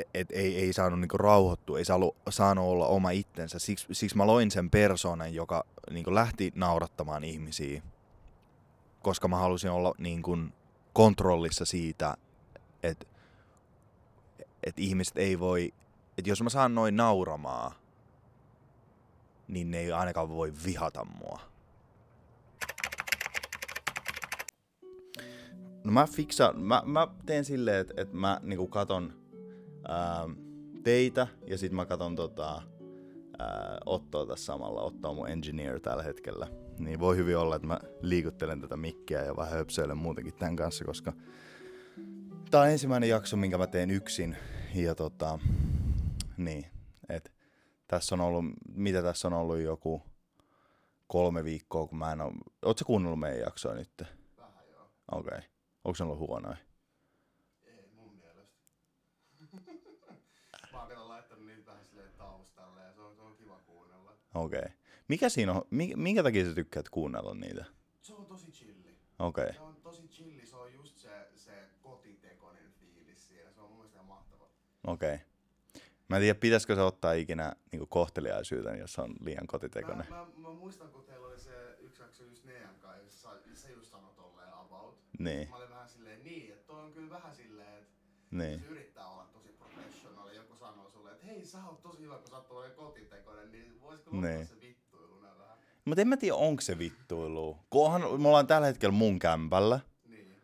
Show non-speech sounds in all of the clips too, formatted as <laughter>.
et, et ei, ei saanut niinku rauhoittua, ei saanut, saanut olla oma itsensä. Siksi, siksi mä loin sen persoonan, joka niinku lähti naurattamaan ihmisiä, koska mä halusin olla niinku kontrollissa siitä, että et ihmiset ei voi, että jos mä saan noin nauramaa, niin ne ei ainakaan voi vihata mua. No mä fiksaan, mä, mä teen silleen, että, että mä niinku katon ää, teitä ja sit mä katon tota, ää, Ottoa tässä samalla. Otto on mun engineer tällä hetkellä. Niin voi hyvin olla, että mä liikuttelen tätä mikkiä ja vähän höpsöilen muutenkin tämän kanssa, koska tää on ensimmäinen jakso, minkä mä teen yksin. Ja tota, niin, et tässä on ollut, mitä tässä on ollut joku kolme viikkoa, kun mä en oo... Ootko kuunnellut meidän jaksoa nyt? Vähän joo. Okei. Okay. Onko se ollut huonoja? Ei mun mielestä. mä oon kato laittanut niitä vähän silleen taustalle ja se on, se on kiva kuunnella. Okei. Okay. Mikä siinä on, mi- minkä takia sä tykkäät kuunnella niitä? Se on tosi chilli. Okei. Okay. Se on tosi chilli, se on just se, se kotitekoinen fiilis siinä. Se on mun mielestä mahtava. Okei. Okay. Mä en tiedä, pitäisikö se ottaa ikinä niin kohteliaisuutta, jos se on liian kotitekoinen. Mä, mä, mä, muistan, kun teillä oli se yksi jakso just Nean kanssa, sä just sanoi tolleen about. Niin, Mä olin vähän silleen niin, että toi on kyllä vähän silleen, että niin. se yrittää olla tosi professional. Joku sanoo sulle, että hei sä oot tosi hyvä, kun sä oot tuollainen kotitekoinen, niin voisiko lopettaa Niin. se vittuiluna vähän? Mutta en mä tiedä, onko se vittuilu. Kunhan me ollaan tällä hetkellä mun kämpällä. Niin,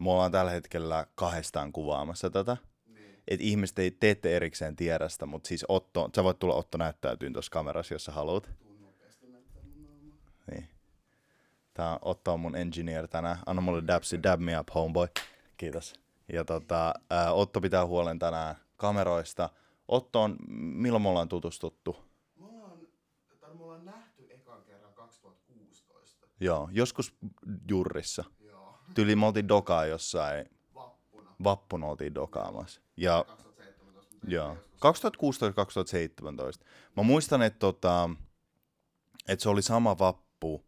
Me ollaan tällä hetkellä kahdestaan kuvaamassa tätä. niin. Et ihmiset ei teette erikseen tiedä sitä, mutta siis Otto, sä voit tulla Otto näyttäytyyn tuossa kamerassa, jos sä haluat. Niin. Tää on Otto on mun engineer tänään. Anna mulle dabsi, dab me up, homeboy. Kiitos. Ja tota, ää, Otto pitää huolen tänään kameroista. Otto on, milloin me ollaan tutustuttu? Me ollaan, tai me ollaan nähty ekan kerran 2016. Joo, joskus jurrissa. Joo, Tyli me oltiin dokaa jossain, vappuna. vappuna oltiin dokaamassa. Ja 2017. mutta Joo. joskus- 2016-2017. Mä muistan, että, tota, että se oli sama vappu,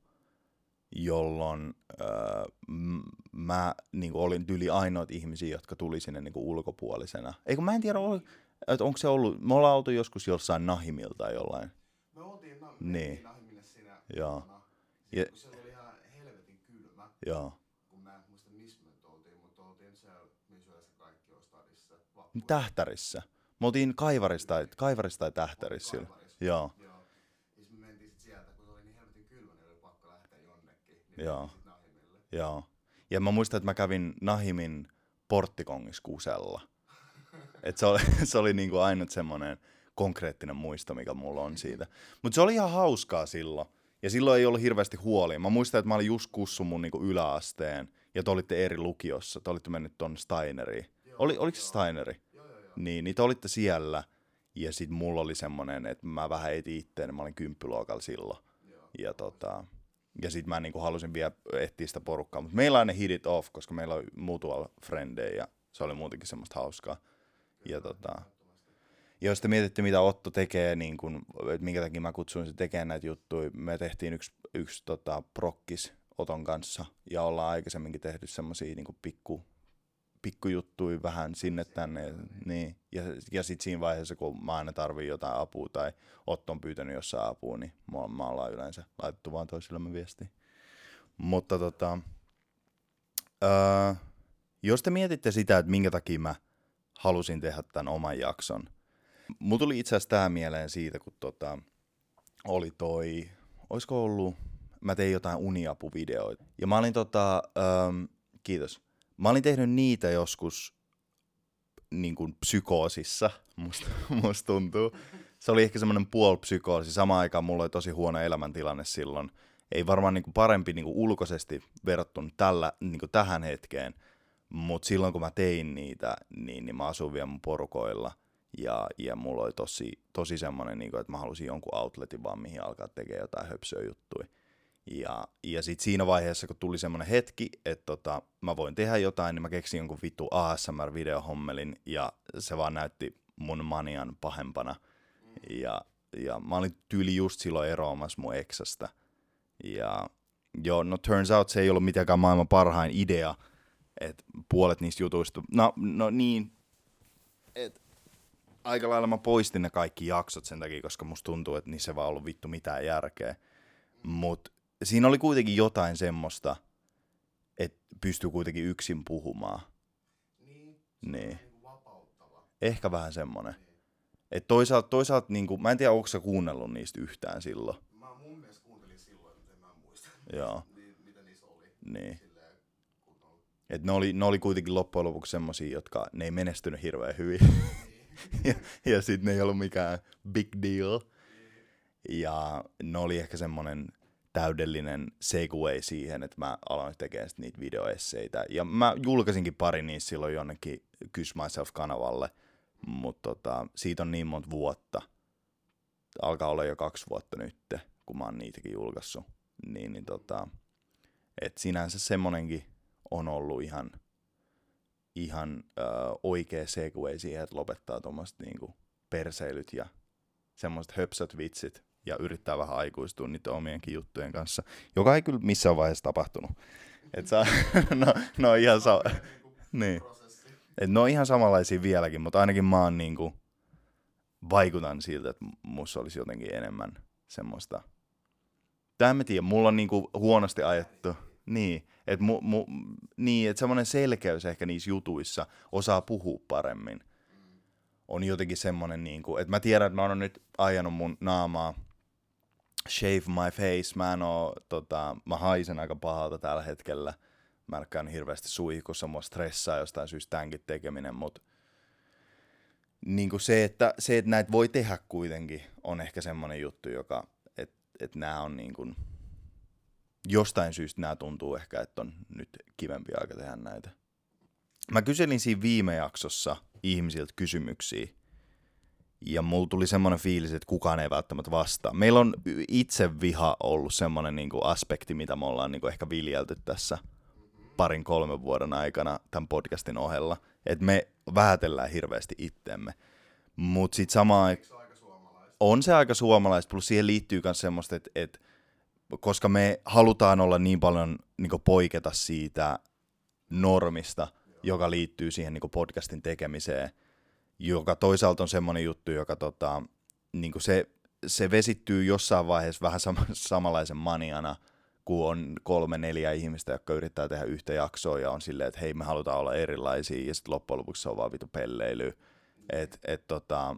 jolloin öö, m- mä niin olin tyli ainoat ihmisiä, jotka tuli sinne niin ulkopuolisena. Eikö mä en tiedä, oli, että onko se ollut, me ollaan oltu joskus jossain Nahimilta tai jollain. Me oltiin, na- Niin. Nahimille siinä Joo. vuonna. Ja- kun siellä oli ihan helvetin kylmä, Joo. kun mä en muista missä me oltiin, mutta oltiin siellä, missä yleensä kaikki on stadissa. Vappu- Tähtärissä. Me oltiin Kaivarissa tai, Kaivarissa tai Tähtärissä. Kaivarissa. Joo. Joo. Ja sit me mentiin sit sieltä, kun se oli niin helvetin kylmä, niin oli pakko lähteä jonnekin. Niin Joo. Joo. Ja mä muistan, että mä kävin Nahimin porttikongissa kusella. Et se oli, <laughs> se oli niinku ainut semmoinen konkreettinen muisto, mikä mulla on siitä. Mutta se oli ihan hauskaa silloin. Ja silloin ei ollut hirveästi huolia. Mä muistan, että mä olin just kussu mun niinku yläasteen. Ja te olitte eri lukiossa. Te olitte mennyt tonne Steineriin. Oli, oliko se Steineri? Joo, joo, joo. Niin, niin te olitte siellä. Ja sit mulla oli semmonen, että mä vähän etin itteen. Mä olin kymppiluokalla silloin. joo. Ja, tota, ja sit mä niinku halusin vielä etsiä sitä porukkaa. Mutta meillä on ne hit it off, koska meillä on mutual frendejä ja se oli muutenkin semmoista hauskaa. Ja, tota, jos te mietitte, mitä Otto tekee, niin kun, että minkä takia mä kutsuin se tekemään näitä juttuja, me tehtiin yksi, yksi tota, prokkis Oton kanssa ja ollaan aikaisemminkin tehty semmoisia niin pikku, pikkujuttuja vähän sinne tänne. Niin. Ja, ja sitten siinä vaiheessa, kun mä aina tarviin jotain apua tai Otto on pyytänyt jossain apua, niin mä, mä ollaan yleensä laitettu vaan toisillemme viestiä. Mutta tota, öö, jos te mietitte sitä, että minkä takia mä halusin tehdä tämän oman jakson, mulla tuli itse asiassa tämä mieleen siitä, kun tota, oli toi, olisiko ollut, mä tein jotain uniapuvideoita. Ja mä olin tota, öö, kiitos, mä olin tehnyt niitä joskus niin kuin psykoosissa, <laughs> musta, musta tuntuu. Se oli ehkä semmoinen puolipsykoosi. Samaan aikaan mulla oli tosi huono elämäntilanne silloin. Ei varmaan niin kuin parempi niin kuin ulkoisesti verrattuna tällä, niin kuin tähän hetkeen, mutta silloin kun mä tein niitä, niin, niin mä asuin vielä mun porukoilla. Ja, ja mulla oli tosi, tosi semmoinen, niin kuin, että mä halusin jonkun outletin vaan, mihin alkaa tekemään jotain höpsöä juttuja. Ja, ja sitten siinä vaiheessa, kun tuli semmoinen hetki, että tota, mä voin tehdä jotain, niin mä keksin jonkun vittu ASMR-videohommelin, ja se vaan näytti mun manian pahempana. Ja, ja mä olin tyyli just silloin eroamassa mun eksästä. Ja joo, no turns out se ei ollut mitenkään maailman parhain idea, että puolet niistä jutuista, no, no niin, et, aika lailla mä poistin ne kaikki jaksot sen takia, koska musta tuntuu, että niissä vaan ollut vittu mitään järkeä. Mut siinä oli kuitenkin jotain semmoista, että pystyy kuitenkin yksin puhumaan. Niin. Niin. Niin kuin vapauttava. Ehkä vähän semmonen. Et toisaalta, toisaalta niinku, mä en tiedä, onko sä kuunnellut niistä yhtään silloin. Mä mun mielestä kuuntelin silloin, mutta en mä muista. Joo, Niin, mitä niissä oli. niin. Et ne, oli, ne oli kuitenkin loppujen lopuksi semmosia, jotka ne ei menestynyt hirveän hyvin. ja ja sitten ne ei ollut mikään big deal. Ja ne oli ehkä semmonen täydellinen segue siihen, että mä aloin tekemään niitä videoesseitä. Ja mä julkaisinkin pari niistä silloin jonnekin Kyss Myself-kanavalle, mutta tota, siitä on niin monta vuotta. Alkaa olla jo kaksi vuotta nyt, kun mä oon niitäkin julkaissut. Niin, niin tota, et sinänsä semmonenkin on ollut ihan, ihan ö, oikea segue siihen, että lopettaa tuommoiset niinku perseilyt ja semmoiset höpsöt vitsit ja yrittää vähän aikuistua niiden omienkin juttujen kanssa, joka ei kyllä missään vaiheessa tapahtunut. Et saa, <laughs> no, no ihan sa- <laughs> niin. Et ne on ihan samanlaisia vieläkin, mutta ainakin mä oon niinku, vaikutan siltä, että musta olisi jotenkin enemmän semmoista. En mä tiedä, mulla on niinku huonosti ajettu. Niin, että mu, mu, niin, et semmoinen selkeys ehkä niissä jutuissa osaa puhua paremmin. On jotenkin semmoinen, niinku, että mä tiedän, että mä oon nyt ajanut mun naamaa shave my face. Mä en oo, tota, mä haisen aika pahalta tällä hetkellä. Mä en hirveästi suihkussa, mua stressaa jostain syystä tämänkin tekeminen, mutta niin kuin se, että, se, että näitä voi tehdä kuitenkin, on ehkä semmoinen juttu, joka, että et nämä on niin kuin, jostain syystä nämä tuntuu ehkä, että on nyt kivempi aika tehdä näitä. Mä kyselin siinä viime jaksossa ihmisiltä kysymyksiä, ja mulla tuli semmoinen fiilis, että kukaan ei välttämättä vastaa. Meillä on itse viha ollut semmoinen niin kuin aspekti, mitä me ollaan niin kuin ehkä viljelty tässä parin kolmen vuoden aikana tämän podcastin ohella. Että me vähätellään hirveästi itteemme. Mutta sitten samaan aikaan Se on aika on se aika suomalaista, plus siihen liittyy myös semmoista, että, että koska me halutaan olla niin paljon niin poiketa siitä normista, joka liittyy siihen niin podcastin tekemiseen, joka toisaalta on semmoinen juttu, joka tota, niin se, se vesittyy jossain vaiheessa vähän sama, <laughs> samanlaisen maniana, kun on kolme, neljä ihmistä, jotka yrittää tehdä yhtä jaksoa ja on silleen, että hei, me halutaan olla erilaisia, ja sitten loppujen lopuksi se on vaan vitu pelleily. Et, et, tota,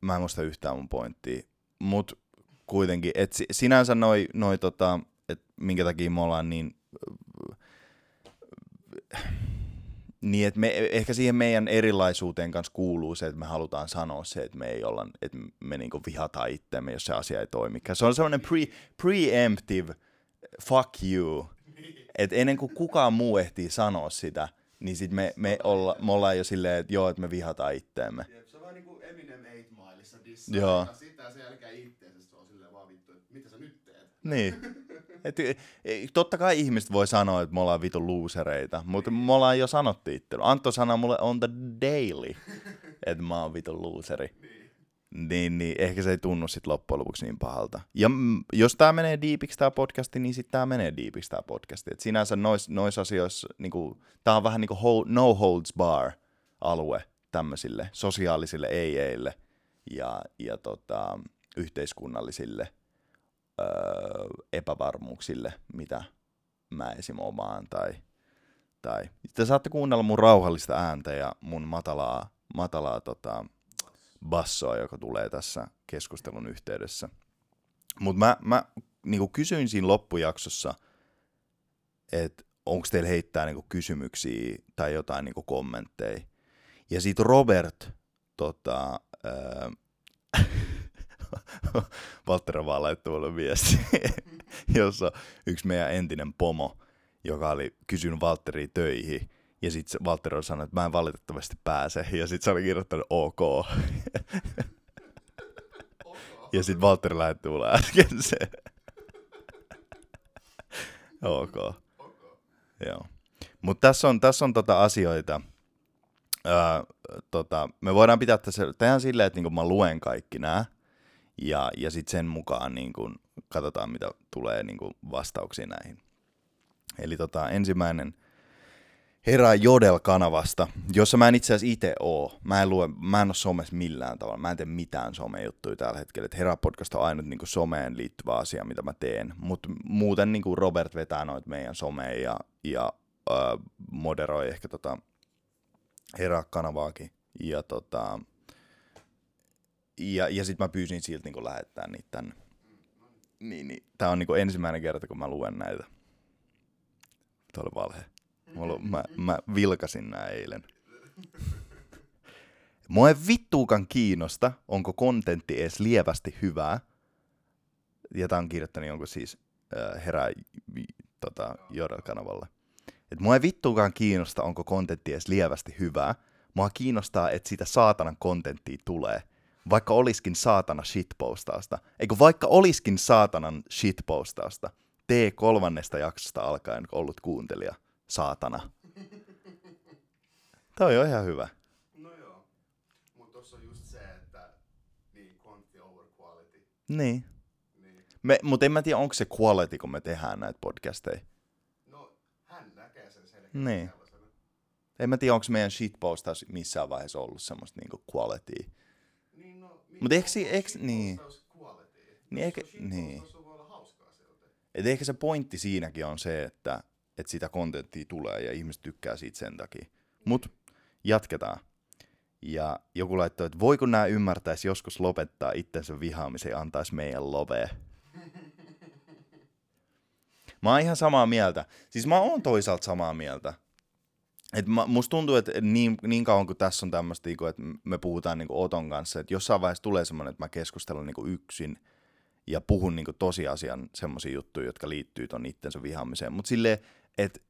mä en muista yhtään mun pointtia, mut kuitenkin, et si- sinänsä noi, noi tota, et minkä takia me ollaan niin, niin että me, ehkä siihen meidän erilaisuuteen kanssa kuuluu se, että me halutaan sanoa se, että me ei olla, että me niinku vihataan itseämme, jos se asia ei toimi. Se on semmoinen pre, preemptive fuck you, että ennen kuin kukaan muu ehtii sanoa sitä, niin sit me, me, olla, me ollaan jo silleen, että joo, että me vihataan itteemme. Jep, se on vähän niinku Eminem 8 Mileissa dissaa sitä sen jälkeen itteensä se on silleen vaan vittu, että mitä sä nyt teet? Niin. <laughs> Et, e, totta kai ihmiset voi sanoa, että me ollaan vitu luusereita, mutta me ollaan jo sanottu itse. Antto sanoi mulle on the daily, <laughs> että mä oon vitu luuseri. Niin, niin ehkä se ei tunnu sit loppujen lopuksi niin pahalta. Ja jos tää menee diipiksi tää podcasti, niin sit tää menee diipiksi tää podcasti. Et sinänsä nois, nois asioissa, niinku, tää on vähän niinku hold, no holds bar alue tämmöisille sosiaalisille ei-eille ja, ja tota, yhteiskunnallisille öö, epävarmuuksille, mitä mä esim. omaan. Tai, tai te saatte kuunnella mun rauhallista ääntä ja mun matalaa, matalaa tota, bassoa, joka tulee tässä keskustelun yhteydessä. Mutta mä, mä niinku kysyin siinä loppujaksossa, että onko teillä heittää niinku kysymyksiä tai jotain niinku kommentteja. Ja sitten Robert, tota, öö, <laughs> Valtteri vaan laittoi mulle viesti, <laughs> jossa yksi meidän entinen pomo, joka oli kysynyt Valtteria töihin, ja sitten Valtteri on sanonut, että mä en valitettavasti pääse, ja sitten se oli kirjoittanut OK. <laughs> ja sitten Valtteri lähetti mulle äsken se. OK. Joo. Mutta tässä on, tässä on tota asioita, öö, tota, me voidaan pitää tässä, tehdään silleen, että niinku mä luen kaikki nämä, ja, ja sitten sen mukaan niin kun, katsotaan, mitä tulee niin kun vastauksia näihin. Eli tota, ensimmäinen, Herää Jodel-kanavasta, jossa mä en itse asiassa itse oo. Mä en, lue, mä en ole somessa millään tavalla. Mä en tee mitään somejuttuja tällä hetkellä. Et Herää podcast on ainut niin someen liittyvä asia, mitä mä teen. Mutta muuten niin Robert vetää noita meidän someen ja, ja äh, moderoi ehkä tota Herää-kanavaakin. Ja, tota, ja, ja sitten mä pyysin siltä niin lähettää niitä tänne. Niin, niin. Tää on niin ensimmäinen kerta, kun mä luen näitä. Tuo oli valhe. Mulla, mä, mä vilkasin nää eilen. Mua ei vittuukan kiinnosta, onko kontentti edes lievästi hyvää. Ja tää on kirjoittanut jonkun siis äh, herää tota, Jodel-kanavalle. Et mua ei vittuukaan kiinnosta, onko kontentti edes lievästi hyvää. Mua kiinnostaa, että sitä saatanan kontenttia tulee. Vaikka oliskin saatana shitpostausta. Eikö vaikka oliskin saatanan shitpostausta. Tee kolmannesta jaksosta alkaen ollut kuuntelija saatana. <laughs> Toi on ihan hyvä. No joo. Mut tossa on just se, että niin quantity over quality. Niin. Niin. Me, mutta en mä tiedä, onko se quality, kun me tehdään näitä podcasteja. No, hän näkee sen selkeästi Niin. En mä tiedä, onko meidän shitpostaus missään vaiheessa ollut semmoista niinku quality. Niin no, Mut eikö eikö- niin. Niin shitpostaus, niin. Et ehkä se pointti siinäkin on se, että, että sitä kontenttia tulee ja ihmiset tykkää siitä sen takia. Mut jatketaan. Ja joku laittoi, että voiko nämä ymmärtäisi joskus lopettaa itsensä vihaamisen ja antaisi meidän lovea. Mä oon ihan samaa mieltä. Siis mä oon toisaalta samaa mieltä. Et mä, musta tuntuu, että niin, niin kauan kuin tässä on tämmöistä, niinku, että me puhutaan niinku Oton kanssa, että jossain vaiheessa tulee semmoinen, että mä keskustelen niinku yksin ja puhun niinku tosiasian semmoisia juttuja, jotka liittyy ton itsensä vihaamiseen. Mutta silleen, että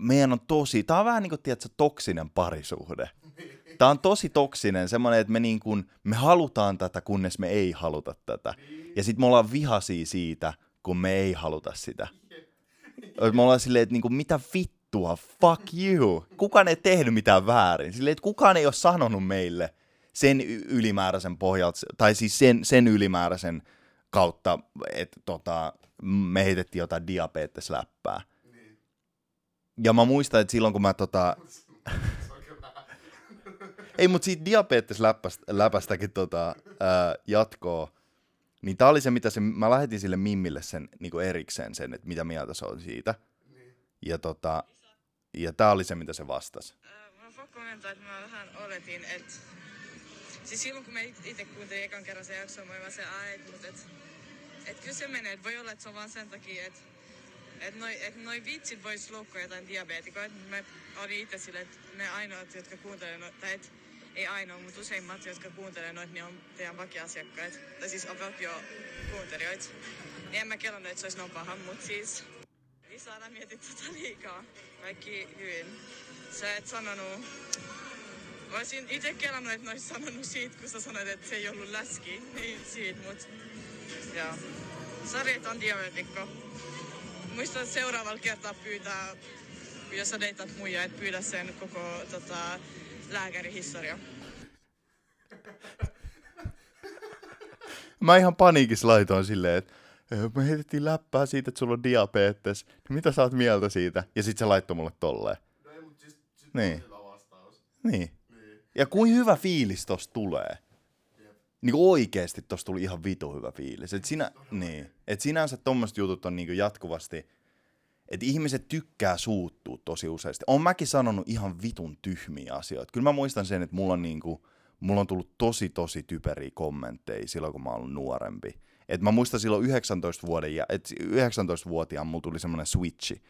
meidän on tosi, tää on vähän niin kuin, tiedätkö, toksinen parisuhde. Tää on tosi toksinen, semmoinen, että me, niin kuin, me halutaan tätä, kunnes me ei haluta tätä. Ja sitten me ollaan vihaisia siitä, kun me ei haluta sitä. Me ollaan silleen, että niin kuin, mitä vittua, fuck you. Kukaan ei tehnyt mitään väärin. Silleen, että kukaan ei ole sanonut meille sen ylimääräisen pohjalta, tai siis sen, sen ylimääräisen kautta, että tota, me heitettiin jotain diabetesläppää. Niin. Ja mä muistan, että silloin kun mä tota, <laughs> ei, mutta siitä diabetesläpästäkin tota, ää, jatkoa, niin tää oli se, mitä se, mä lähetin sille Mimmille sen niin erikseen sen, että mitä mieltä se on siitä. niin. Ja, tota, ja tää oli se, mitä se vastasi. Äh, Mä pakko kommentoida, että mä vähän oletin, että... Siis silloin kun mä itse kuuntelin ekan kerran se jakso, mä vaan se, ai, et, mut et, et kyllä se menee, että voi olla, että se on vaan sen takia, että et noi, et noi vitsit vois loukkua jotain diabeetikoita. Mä olin itse silleen, että ne ainoat, jotka kuuntelee noita, tai et, ei ainoa, mutta useimmat, jotka kuuntelee noita, niin on teidän vakiasiakkaita. Tai siis on vakio-kuuntelijoita. Niin en mä kelannut, että se olisi noin paha, mutta siis... Lisa, älä mieti tota liikaa. Kaikki hyvin. Sä et sanonut... Mä olisin itse kelannut, että ne olisi sanonut siitä, kun sä sanoit, että se ei ollut läski. Niin siitä, mut... Joo. Sari, on diabetikko. Muista seuraavalla kertaa pyytää, jos sä deitat muija, että pyydä sen koko tota, lääkärihistoria. Mä ihan paniikissa laitoin silleen, että "Ö, me heitettiin läppää siitä, että sulla on diabetes. Niin mitä sä oot mieltä siitä? Ja sit se laittoi mulle tolleen. No ei, mut siis, Niin. niin. Niin. Niin. Ja kuin hyvä fiilis tosta tulee. Jep. Niin kuin oikeesti tosta tuli ihan vitu hyvä fiilis. Et, sinä, niin. Et sinänsä tommoset jutut on niin jatkuvasti, että ihmiset tykkää suuttua tosi useasti. On mäkin sanonut ihan vitun tyhmiä asioita. Kyllä mä muistan sen, että mulla on, niinku, mulla on tullut tosi tosi typeriä kommentteja silloin, kun mä oon nuorempi. Et mä muistan silloin 19 vuoden, ja, et 19-vuotiaan mulla tuli semmoinen switchi,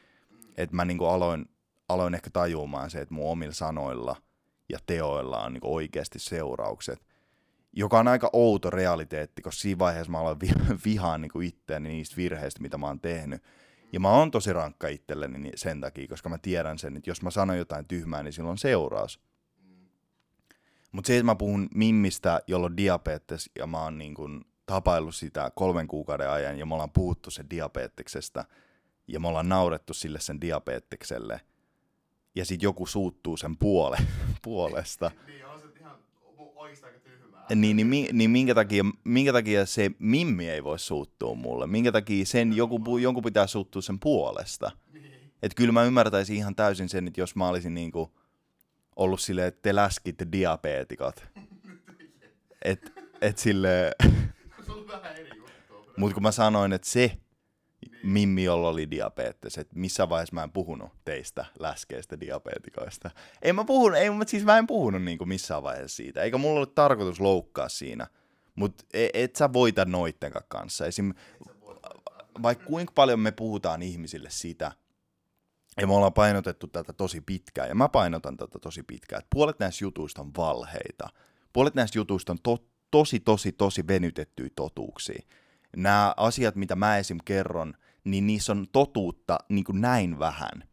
että mä niinku aloin, aloin ehkä tajuamaan se, että mun omilla sanoilla ja teoilla on niinku oikeasti seuraukset joka on aika outo realiteetti, koska siinä vaiheessa mä aloin vi- <laughs> vihaan niinku itseäni niistä virheistä, mitä mä oon tehnyt. Ja mä oon tosi rankka itselleni ni- sen takia, koska mä tiedän sen, että jos mä sanon jotain tyhmää, niin silloin seuraus. Mutta se, että mä puhun Mimmistä, jolla on diabetes, ja mä oon niin kun tapaillut sitä kolmen kuukauden ajan, ja me ollaan puhuttu sen diabeteksestä, ja me ollaan naurettu sille sen diabetekselle, ja sit joku suuttuu sen puole, <laughs> puolesta, <laughs> Niin, on se ihan o- oikeastaan aika tyhmää. niin, niin, niin minkä, takia, minkä takia se Mimmi ei voi suuttua mulle? Minkä takia sen joku, jonkun pitää suuttua sen puolesta? Niin. Että kyllä mä ymmärtäisin ihan täysin sen, että jos mä olisin niinku ollut silleen, että te läskit diabeetikot. <laughs> Et, et silleen, on vähän eri juttu. mutta kun mä sanoin, että se Mimmi, jolla oli diabetes, että missä vaiheessa mä en puhunut teistä läskeistä diabeetikoista. Ei mä puhunut, ei, mä, siis mä en puhunut niinku missään vaiheessa siitä, eikä mulla ollut tarkoitus loukkaa siinä. Mutta et, et sä voita noitten kanssa. Esim, vaikka kuinka paljon me puhutaan ihmisille sitä, ja me ollaan painotettu tätä tosi pitkään, ja mä painotan tätä tosi pitkään, että puolet näistä jutuista on valheita. Puolet näistä jutuista on to, tosi, tosi, tosi venytettyjä totuuksia. Nämä asiat, mitä mä esim. kerron, niin niissä on totuutta niin kuin näin vähän.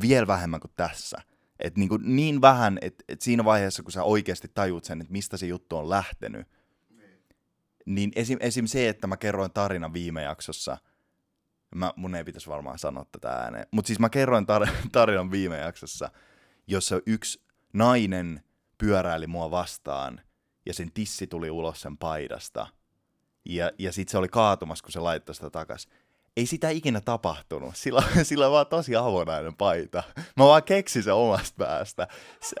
Vielä vähemmän kuin tässä. Et niin, kuin niin vähän, että et siinä vaiheessa, kun sä oikeasti tajut sen, että mistä se juttu on lähtenyt, niin esim, esim. se, että mä kerroin tarinan viime jaksossa, mä, mun ei pitäisi varmaan sanoa tätä ääneen, mutta siis mä kerroin tar- <laughs> tarinan viime jaksossa, jossa yksi nainen pyöräili mua vastaan ja sen tissi tuli ulos sen paidasta. Ja, ja sitten se oli kaatumassa, kun se laittoi sitä takas. Ei sitä ikinä tapahtunut. Sillä, <laughs> sillä on vaan tosi avonainen paita. Mä vaan keksin sen omasta päästä. Se,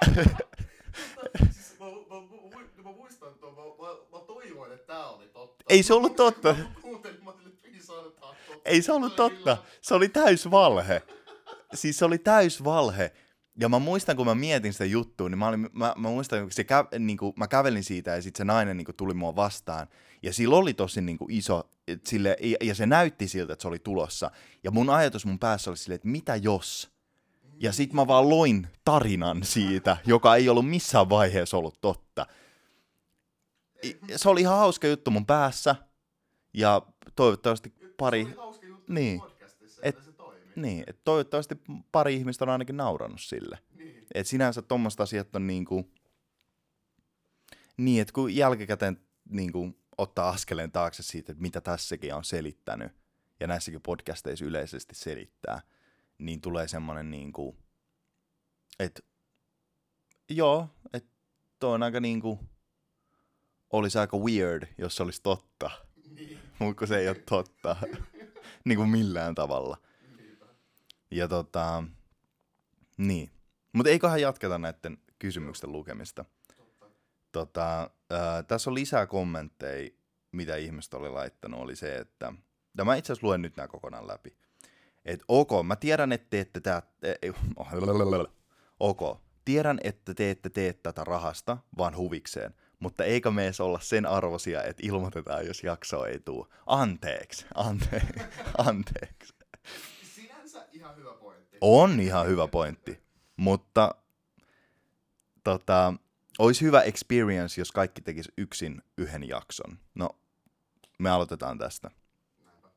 mä, mä, mä, mä, muistan tuon, mä, mä, mä toivoin, että tää oli totta. Ei se ollut totta. Että totta. ei se ollut totta. Se oli täys valhe. Siis se oli täys valhe. Ja mä muistan, kun mä mietin sitä juttua, niin mä, olin, mä, mä muistan, kun se kä, niin kuin, mä kävelin siitä ja sitten se nainen niin kuin, tuli mua vastaan. Ja sillä oli tosi niin kuin, iso, et sille, ja, ja se näytti siltä, että se oli tulossa. Ja mun ajatus mun päässä oli silleen, että mitä jos? Ja sit mä vaan loin tarinan siitä, joka ei ollut missään vaiheessa ollut totta. Se oli ihan hauska juttu mun päässä. Ja toivottavasti pari... Se oli hauska juttu Niin. podcastissa, Et- että toimii. Niin, että toivottavasti pari ihmistä on ainakin naurannut sille. Niin. Et sinänsä tuommoista asiat on niinku... Niin, että kun jälkikäteen niinku ottaa askeleen taakse siitä, että mitä tässäkin on selittänyt, ja näissäkin podcasteissa yleisesti selittää, niin tulee semmoinen niinku... Että joo, että toi on aika niinku... Olisi aika weird, jos se olisi totta. Niin. Mutta kun se ei ole totta. <laughs> niin kuin millään tavalla. Ja tota, niin. Mutta eiköhän jatketa näiden kysymysten lukemista. Tota, ää, tässä on lisää kommentteja, mitä ihmiset oli laittanut, oli se, että, ja mä itse luen nyt nämä kokonaan läpi. Et ok, mä tiedän, että te ette tää, ei, <laughs> ok, tiedän, että te ette tee tätä rahasta, vaan huvikseen, mutta eikö me edes olla sen arvosia, että ilmoitetaan, jos jakso ei tule. Anteeksi, <laughs> anteeksi, anteeksi. Ihan hyvä pointti. On ihan hyvä pointti, mutta tota, olisi hyvä experience, jos kaikki tekis yksin yhden jakson. No, me aloitetaan tästä. Näinpä.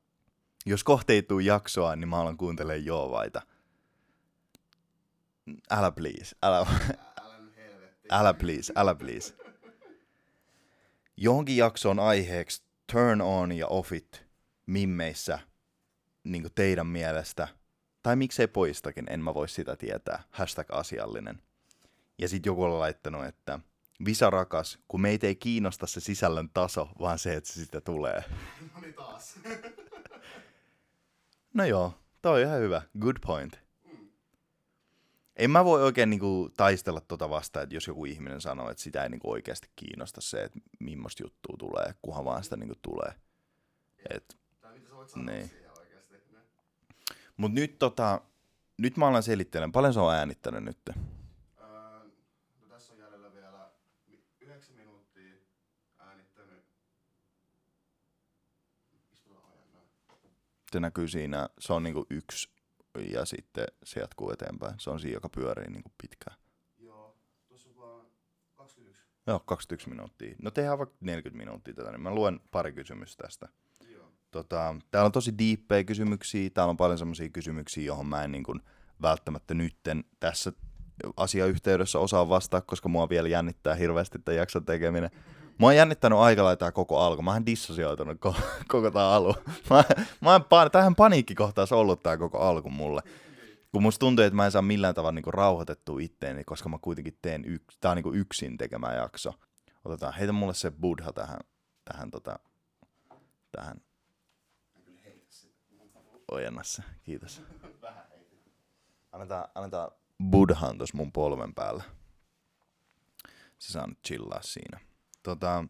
Jos kohta ei tuu jaksoa, niin mä alan kuuntelemaan Joovaita. Älä please, älä, Älä älä please, älä please. Johonkin jaksoon aiheeksi turn on ja off it mimmeissä niin teidän mielestä. Tai miksei poistakin, en mä voi sitä tietää. Hashtag asiallinen. Ja sit joku on laittanut, että Visa rakas, kun meitä ei kiinnosta se sisällön taso, vaan se, että se sitä tulee. No niin taas. <laughs> No joo, toi on ihan hyvä. Good point. Mm. En mä voi oikein niinku taistella tota vastaan, että jos joku ihminen sanoo, että sitä ei niinku oikeasti kiinnosta se, että millaista juttua tulee, kunhan vaan sitä niinku tulee. Et, Tai mitä sä voit sanoa Niin. Siihen oikeesti? Ne. mut nyt tota, nyt mä alan selittelen. Paljon se on äänittänyt nyt? Öö, no tässä on jäljellä vielä yhdeksän minuuttia äänittänyt. Se näkyy siinä, se on niinku yksi ja sitten se jatkuu eteenpäin. Se on siinä, joka pyörii niinku pitkään. Joo, tuossa on vaan 21. Joo, 21 minuuttia. No tehdään vaikka 40 minuuttia tätä, niin mä luen pari kysymystä tästä. Tota, täällä on tosi diippejä kysymyksiä, täällä on paljon semmoisia kysymyksiä, johon mä en niin kuin välttämättä nytten tässä asiayhteydessä osaa vastaa, koska mua vielä jännittää hirveästi tämän jakson tekeminen. Mua on jännittänyt aika tää koko alku. Mä oon dissosioitunut ko- koko tää alku. Mä, mä pa- tähän paniikkikohtaus ollut tää koko alku mulle. Kun musta tuntuu, että mä en saa millään tavalla niinku rauhoitettua itteeni, koska mä kuitenkin teen yks, tää on niinku yksin tekemä jakso. Otetaan, heitä mulle se buddha tähän, tähän, tota, tähän Mä kyllä heitä sitä. Ojennassa. Kiitos. <laughs> Vähän. Annetaan, annetaan Buddhaan tuossa mun polven päällä. Se saa nyt chillaa siinä. Tota,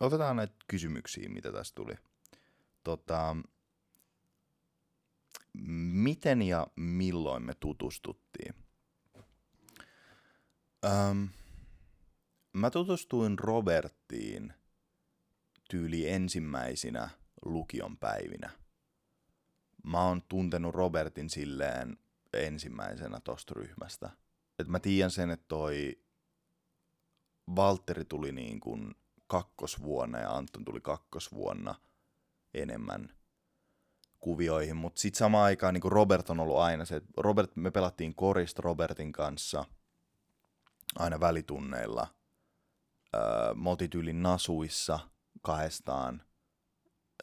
otetaan näitä kysymyksiä, mitä tästä tuli. Tota, miten ja milloin me tutustuttiin? Öm, mä tutustuin Roberttiin tyyli ensimmäisinä lukion päivinä. Mä oon tuntenut Robertin silleen ensimmäisenä tosta ryhmästä. Et mä tiedän sen, että toi Valtteri tuli niin kuin kakkosvuonna ja Anton tuli kakkosvuonna enemmän kuvioihin, mutta sitten samaan aikaan niin Robert on ollut aina se, että Robert, me pelattiin korista Robertin kanssa aina välitunneilla. Öö, me nasuissa kahdestaan,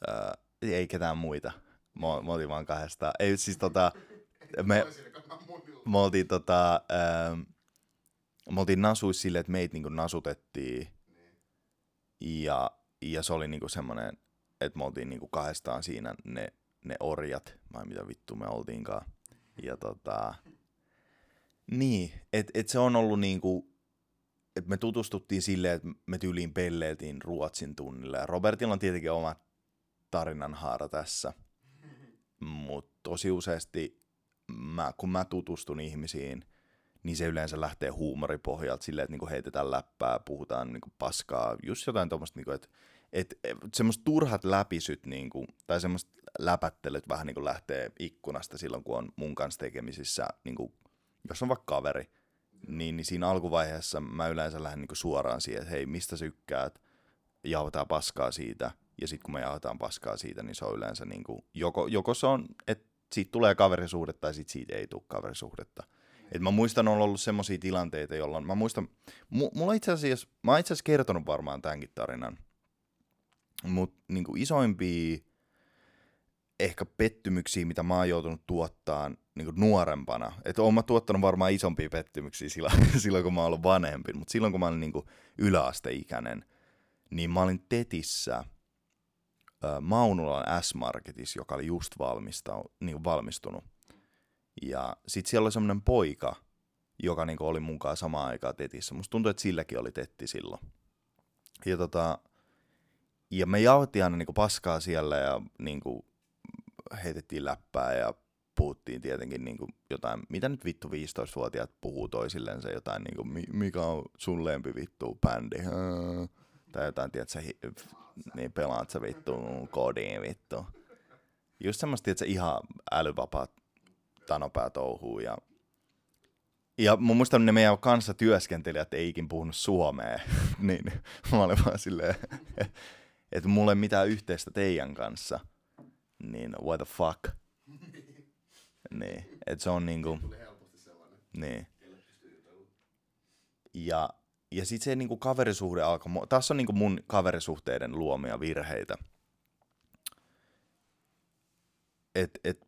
öö, ei ketään muita. Me, me oltiin vaan kahdestaan. Ei siis tota, me, me oltiin tota, öö, me oltiin nasuissa silleen, että meitä niinku nasutettiin. Ja, ja se oli niinku semmoinen, että me oltiin niinku kahdestaan siinä ne, ne orjat, vai mitä vittu me oltiinkaan. Ja tota, niin, että et se on ollut niinku, että me tutustuttiin silleen, että me tyyliin pelleiltiin Ruotsin tunnilla. Ja Robertilla on tietenkin oma tarinanhaara tässä. Mutta tosi useasti, mä, kun mä tutustun ihmisiin, niin se yleensä lähtee huumoripohjalta silleen, että niinku heitetään läppää, puhutaan niinku paskaa, just jotain tuommoista, niinku, että et, et, semmoista turhat läpisyt, niinku, tai semmoista läpättelyt vähän niinku lähtee ikkunasta silloin, kun on mun kanssa tekemisissä, niinku, jos on vaikka kaveri, niin, niin siinä alkuvaiheessa mä yleensä lähden niinku suoraan siihen, että hei, mistä sykkäät, jauhetaan paskaa siitä, ja sitten kun me jauhetaan paskaa siitä, niin se on yleensä niinku, joko, joko se on, että siitä tulee kaverisuhdetta, tai sitten siitä ei tule kaverisuhdetta. Et mä muistan, on ollut semmoisia tilanteita, jolloin, mä muistan, mu, mulla itse asiassa, mä itse asiassa kertonut varmaan tämänkin tarinan, mutta niinku isoimpia ehkä pettymyksiä, mitä mä oon joutunut tuottaa niin nuorempana. Että oon mä tuottanut varmaan isompia pettymyksiä silloin, <laughs> silloin kun mä oon ollut vanhempi, mutta silloin kun mä olin niin yläasteikäinen, niin mä olin Tetissä Maunulan S-Marketissa, joka oli just valmista, niin valmistunut. Ja sit siellä oli semmoinen poika, joka niin oli mukaan samaan aikaan Tetissä. Musta tuntuu, että silläkin oli Tetti silloin. Ja, tota, ja me jauhettiin aina niin paskaa siellä ja niin heitettiin läppää ja puhuttiin tietenkin niin kuin jotain, mitä nyt vittu 15-vuotiaat puhuu toisillensa, jotain niin kuin, mikä on sun lempi vittu bändi, tai jotain, tiedätkö, niin pelaat sä vittu kodiin vittu. Just semmoista, tiedätkö, ihan älyvapaat tanopää touhuu ja ja mun muistan ne meidän kanssa työskentelijät ei ikin puhunut suomea, <laughs> niin <laughs> mä olin vaan silleen, <laughs> että mulla ei mitään yhteistä teidän kanssa. Niin, what the fuck? niin, että se on niinku... Niin. Ja, ja sit se niinku kaverisuhde alkoi, tässä on niinku mun kaverisuhteiden luomia virheitä. Et, et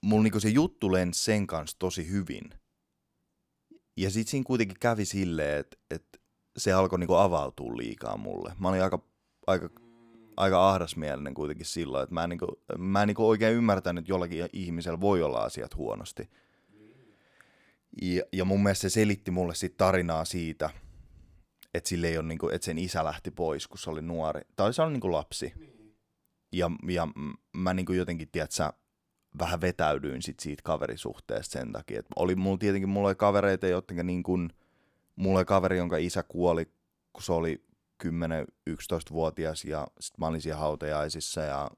mulla niinku se juttu lensi sen kanssa tosi hyvin. Ja sit siinä kuitenkin kävi silleen, että et se alkoi niinku avautua liikaa mulle. Mä olin aika, aika aika ahdasmielinen kuitenkin silloin, että mä en, niinku, mä en niinku oikein ymmärtänyt, että jollakin ihmisellä voi olla asiat huonosti. Ja, ja mun mielestä se selitti mulle sit tarinaa siitä, että, sille ei ole niinku, että sen isä lähti pois, kun se oli nuori. Tai se oli niinku lapsi. Ja, ja mä niinku jotenkin, tiedätkö, vähän vetäydyin sit siitä kaverisuhteesta sen takia. Et oli mulla tietenkin, mulla oli kavereita, jotenkin niin kuin, mulla oli kaveri, jonka isä kuoli, kun se oli 10-11-vuotias ja sitten mä olin siellä hautajaisissa ja,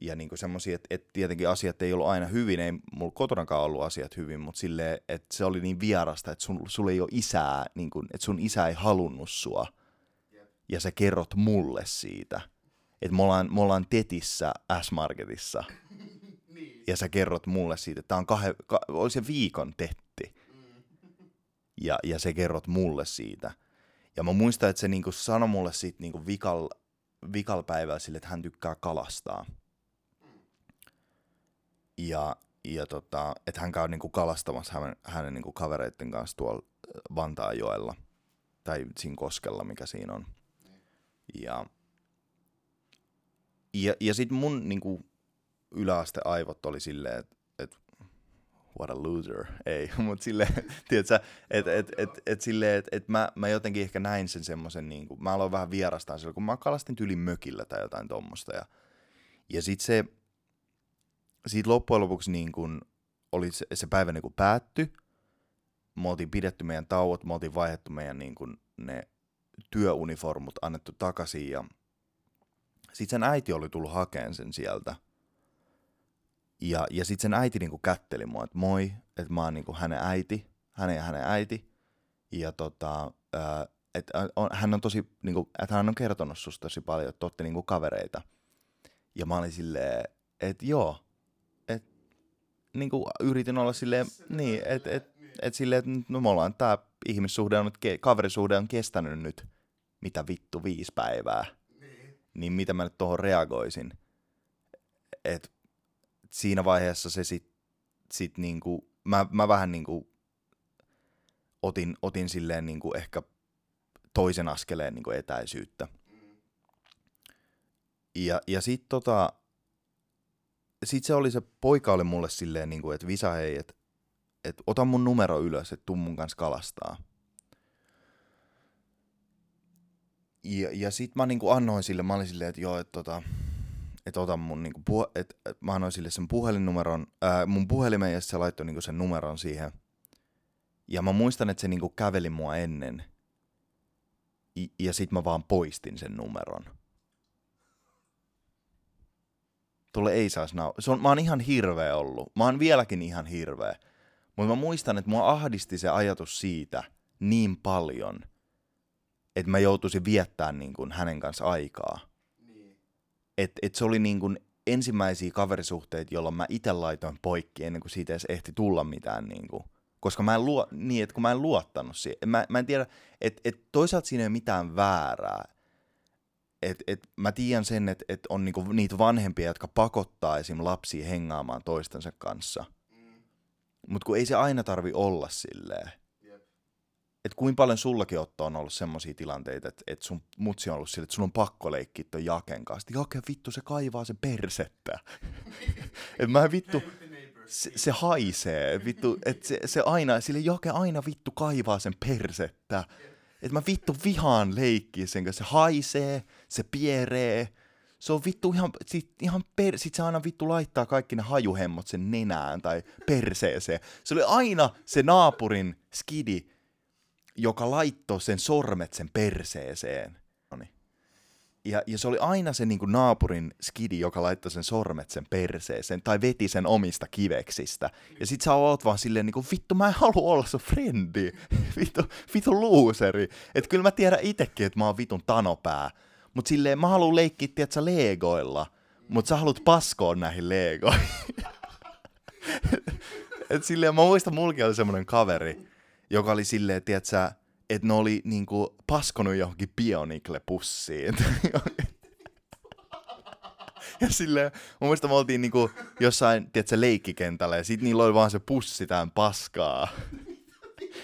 ja niinku semmoisia, että et tietenkin asiat ei ollut aina hyvin, ei mulla kotonakaan ollut asiat hyvin, mutta silleen, että se oli niin vierasta, että sun, sulla ei ole isää, niinku, että sun isä ei halunnut sua ja sä kerrot mulle siitä. Että me ollaan, me ollaan tetissä S-Marketissa niin. ja sä kerrot mulle siitä, että on kahden, ka, oli se viikon tetti. Ja, ja sä kerrot mulle siitä. Ja mä muistan, että se niinku sanoi mulle siitä niinku vikal, vikal päivällä sille, että hän tykkää kalastaa. Ja, ja tota, että hän käy niinku kalastamassa hänen, hänen niinku kavereiden kanssa tuolla Vantaajoella. Tai siinä koskella, mikä siinä on. Ja, ja, ja sitten mun niinku, yläaste aivot oli silleen, että et, what a loser. Ei, <laughs> mutta silleen, tiedätkö, että et, et, et, silleen, että et mä, mä jotenkin ehkä näin sen semmoisen, niin kuin, mä aloin vähän vierastaan silloin, kun mä kalastin tyli mökillä tai jotain tuommoista. Ja, ja sitten se, siitä loppujen lopuksi niin kuin, oli se, se päivä niin kuin päätty, me oltiin pidetty meidän tauot, me oltiin vaihdettu meidän niin kuin, ne työuniformut annettu takaisin ja sitten sen äiti oli tullut hakemaan sen sieltä. Ja, ja sitten sen äiti niinku kätteli mua, että moi, että mä oon niinku hänen äiti, hänen ja hänen äiti. Ja tota, ää, et, hän on tosi, niinku, että hän on kertonut susta tosi paljon, että olette niinku kavereita. Ja mä olin silleen, että joo, että niinku yritin olla silleen, niin, että et, et silleen, että no me ollaan, tää ihmissuhde on nyt, kaverisuhde on kestänyt nyt, mitä vittu, viisi päivää niin mitä mä nyt tuohon reagoisin. Et siinä vaiheessa se sit, sit niinku, mä, mä vähän niinku otin, otin silleen niinku ehkä toisen askeleen niinku etäisyyttä. Ja, ja sit tota, sit se oli se poika oli mulle silleen niinku, että Visa hei, että et ota mun numero ylös, että tuu mun kanssa kalastaa. Ja, ja sit mä niinku annoin sille, mä olin silleen, että joo, että tota, et ota mun niinku, puhe, et, et, mä annoin sille sen puhelinnumeron, ää, mun puhelimen ja se laittoi niinku sen numeron siihen. Ja mä muistan, että se niinku käveli mua ennen. I, ja sit mä vaan poistin sen numeron. Tulle ei saisi nau... Se on, mä oon ihan hirveä ollut. Mä oon vieläkin ihan hirveä. Mutta mä muistan, että mua ahdisti se ajatus siitä niin paljon – että mä joutuisin viettämään niin kuin hänen kanssa aikaa. Niin. Et, et se oli niin kuin ensimmäisiä kaverisuhteita, jolloin mä itse laitoin poikki ennen kuin siitä edes ehti tulla mitään. Niin kuin. Koska mä en, luo, niin, että kun mä en luottanut siihen. Mä, mä en tiedä, että et toisaalta siinä ei ole mitään väärää. Et, et mä tiedän sen, että et on niinku niitä vanhempia, jotka pakottaa esim. lapsia hengaamaan toistensa kanssa. Mm. Mutta kun ei se aina tarvi olla silleen että kuinka paljon sullakin Otto on ollut semmoisia tilanteita, että, että sun mutsi on ollut sille, että sun on pakko leikkiä ton Jaken kanssa. Jake vittu, se kaivaa sen persettä. <laughs> että mä vittu, se, se haisee, vittu, että se, se aina, sille Jake aina vittu kaivaa sen persettä. Että mä vittu vihaan leikkiä sen kanssa. Se haisee, se pieree, se on vittu ihan, sit, ihan per, sit se aina vittu laittaa kaikki ne hajuhemmot sen nenään tai perseeseen. Se oli aina se naapurin skidi, joka laittoi sen sormet sen perseeseen. Ja, ja se oli aina se niin kuin naapurin skidi, joka laittoi sen sormet sen perseeseen, tai veti sen omista kiveksistä. Ja sit sä oot vaan silleen niin kuin, vittu mä en halua olla sun frendi, <laughs> vittu, vittu looseri. Et kyllä mä tiedän itekin, että mä oon vitun tanopää. Mut silleen mä haluan leikkiä, tiedätkö, legoilla. Mut sä haluat paskoon näihin legoihin. <laughs> et silleen mä muistan, mulki oli semmonen kaveri, joka oli silleen, tiedätkö, että ne oli niinku paskonut johonkin Bionicle-pussiin. ja silleen, mun mielestä me oltiin niinku jossain, tiedätkö, leikkikentällä, ja sit niillä oli vaan se pussi tämän paskaa.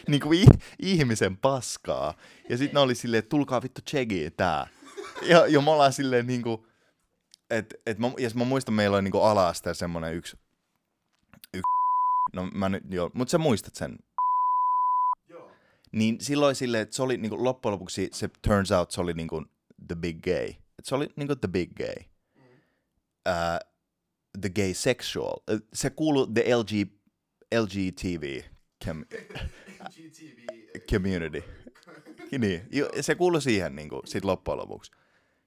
niinku i- ihmisen paskaa. Ja sit ne oli silleen, että tulkaa vittu tsegiin tää. Ja, ja me ollaan silleen niinku, et, et mä, ja mä muistan, meillä oli niinku ala semmonen yksi, yksi, no mä nyt joo, mut sä muistat sen niin silloin silleen, että se oli niin kuin, loppujen lopuksi se turns out se oli niin kuin, the big gay. Et se oli niin kuin, the big gay. Uh, the gay sexual. Uh, se kuuluu the LG, LGTV com, community. <laughs> niin, se kuului siihen niin kuin, sit loppujen lopuksi.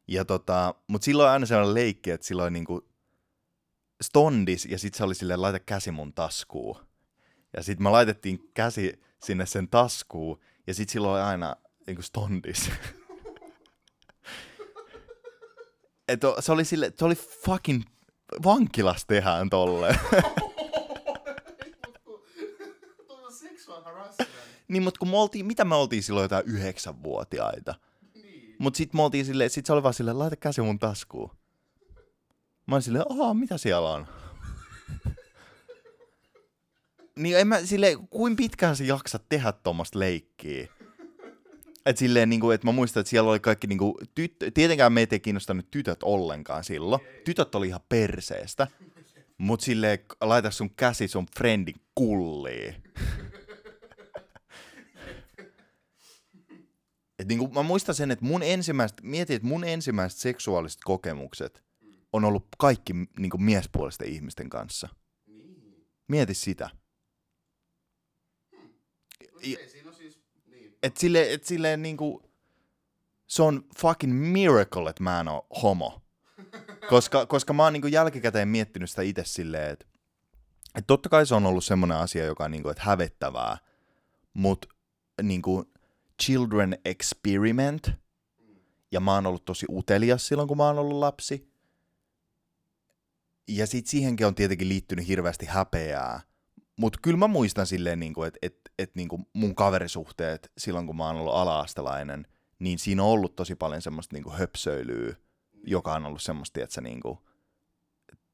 Ja tota, mutta silloin aina sellainen leikki, että silloin niin kuin, stondis ja sitten se oli silleen, laita käsi mun taskuun. Ja sitten me laitettiin käsi sinne sen taskuun, ja sitten silloin aina niin kuin stondis. <laughs> Et se oli sille, se oli fucking vankilas tehdään tolle. <laughs> niin, mutta kun me oltiin, mitä me oltiin silloin jotain yhdeksänvuotiaita. Niin. Mut sit me oltiin silleen, sit se oli vaan silleen, laita käsi mun taskuun. Mä olin silleen, mitä siellä on? Niin en mä silleen, kuin pitkään sä jaksat tehdä tuommoista leikkiä? Et silleen, niin kuin, että mä muistan, että siellä oli kaikki, niin kuin, tyttö, tietenkään meitä ei kiinnostanut tytöt ollenkaan silloin. Tytöt oli ihan perseestä. Mut silleen, laita sun käsi sun friendin kullia. Et niinku, mä muistan sen, että mun ensimmäiset, mietin, että mun ensimmäiset seksuaaliset kokemukset on ollut kaikki niinku miespuolisten ihmisten kanssa. Niin. Mieti sitä. Ei siinä siis, niin. Et sille, et silleen niinku, se on fucking miracle, että mä en oo homo. <laughs> Koska, koska mä oon niinku jälkikäteen miettinyt sitä itse silleen, että et totta kai se on ollut semmoinen asia, joka on niinku, et hävettävää, mutta niinku children experiment, ja mä oon ollut tosi utelias silloin, kun mä oon ollut lapsi. Ja sit siihenkin on tietenkin liittynyt hirveästi häpeää. Mutta kyllä mä muistan silleen, niinku, että et, et, niinku mun kaverisuhteet silloin, kun mä oon ollut ala-astelainen, niin siinä on ollut tosi paljon semmoista niinku höpsöilyä, joka on ollut semmoista, että niinku,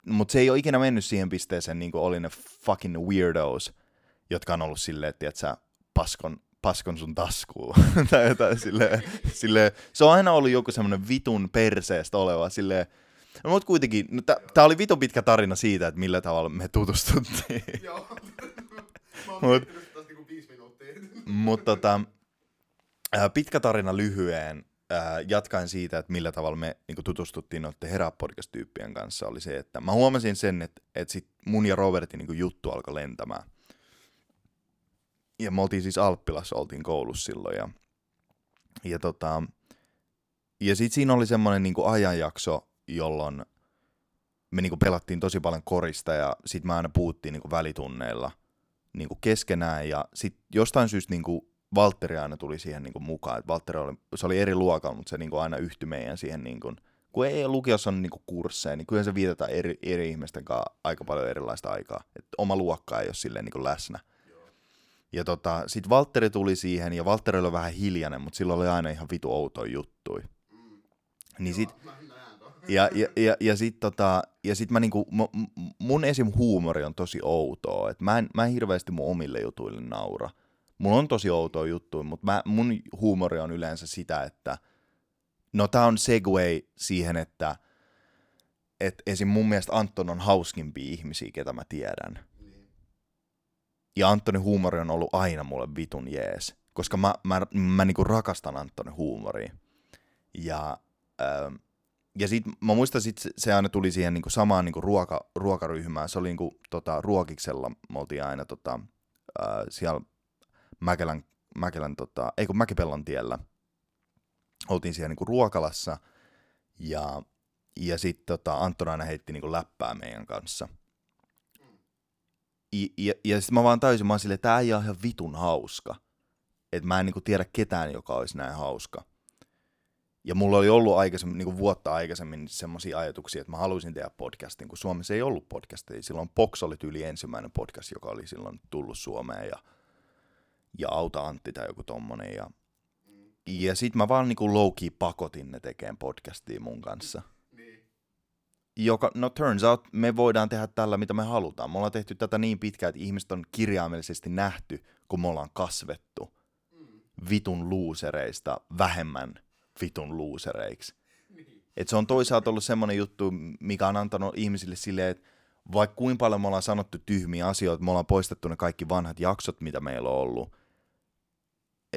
mutta se ei ole ikinä mennyt siihen pisteeseen, niin kuin oli ne fucking weirdos, jotka on ollut silleen, että sä paskon, paskon sun taskuun. <laughs> tai jotain silleen, silleen, se on aina ollut joku semmoinen vitun perseestä oleva silleen, no, mutta kuitenkin, no, tämä oli vitun pitkä tarina siitä, että millä tavalla me tutustuttiin. Joo. Mut- Mutta tota, pitkä tarina lyhyen, ää, jatkaen siitä, että millä tavalla me niin tutustuttiin noiden herää podcast-tyyppien kanssa, oli se, että mä huomasin sen, että, että sit mun ja Robertin niin juttu alkoi lentämään. Ja me oltiin siis Alppilassa, oltiin koulussa silloin. Ja, ja, tota, ja sitten siinä oli semmoinen niin ajanjakso, jolloin me niin pelattiin tosi paljon korista ja sitten me aina puhuttiin niin välitunneilla niin keskenään. Ja sitten jostain syystä niin Valtteri aina tuli siihen niin mukaan. Et Valtteri oli, se oli eri luokalla, mutta se niin aina yhtyi meidän siihen, niin kuin, kun ei lukiossa on niin kursseja, niin kyllä se vietetään eri, eri ihmisten kanssa aika paljon erilaista aikaa. Et oma luokka ei ole silleen niin läsnä. Ja tota, sit Valtteri tuli siihen, ja Valtteri oli vähän hiljainen, mutta sillä oli aina ihan vitu outoja juttui. Niin sit. Ja, ja, ja, ja sit, tota, ja sit mä niinku, mun esim. huumori on tosi outoa. Et mä, en, mä en hirveästi mun omille jutuille naura. Mulla on tosi outoa juttuja, mutta mä, mun huumori on yleensä sitä, että no tää on segway siihen, että et esim. mun mielestä Anton on hauskimpia ihmisiä, ketä mä tiedän. Ja Antonin huumori on ollut aina mulle vitun jees. Koska mä, mä, mä niinku rakastan Antonin huumoria. Ja, ähm, ja sit mä muistan, sit se- aina tuli siihen niinku samaan niinku ruoka, ruokaryhmään. Se oli niinku, tota, ruokiksella, me oltiin aina tota, äh, siellä Mäkelän, Mäkelän tota, ei kun Mäkipellon tiellä. Oltiin siellä niinku ruokalassa. Ja, ja sitten tota, Anton aina heitti niinku läppää meidän kanssa. Ja, ja, ja sitten mä vaan täysin, mä oon silleen, tää ei ole ihan vitun hauska. Että mä en niinku tiedä ketään, joka olisi näin hauska. Ja mulla oli ollut aikaisemmin, niinku vuotta aikaisemmin semmoisia ajatuksia, että mä haluaisin tehdä podcastin, kun Suomessa ei ollut podcasteja. Silloin Pox oli tyyli ensimmäinen podcast, joka oli silloin tullut Suomeen ja, ja Auta Antti tai joku tommonen. Ja, ja sit mä vaan niinku low pakotin ne tekemään podcastia mun kanssa Niin. joka, no turns out, me voidaan tehdä tällä, mitä me halutaan. Me ollaan tehty tätä niin pitkään, että ihmiset on kirjaimellisesti nähty, kun me ollaan kasvettu vitun luusereista vähemmän vitun luusereiksi. Et se on toisaalta ollut semmoinen juttu, mikä on antanut ihmisille silleen, että vaikka kuinka paljon me ollaan sanottu tyhmiä asioita, me ollaan poistettu ne kaikki vanhat jaksot, mitä meillä on ollut,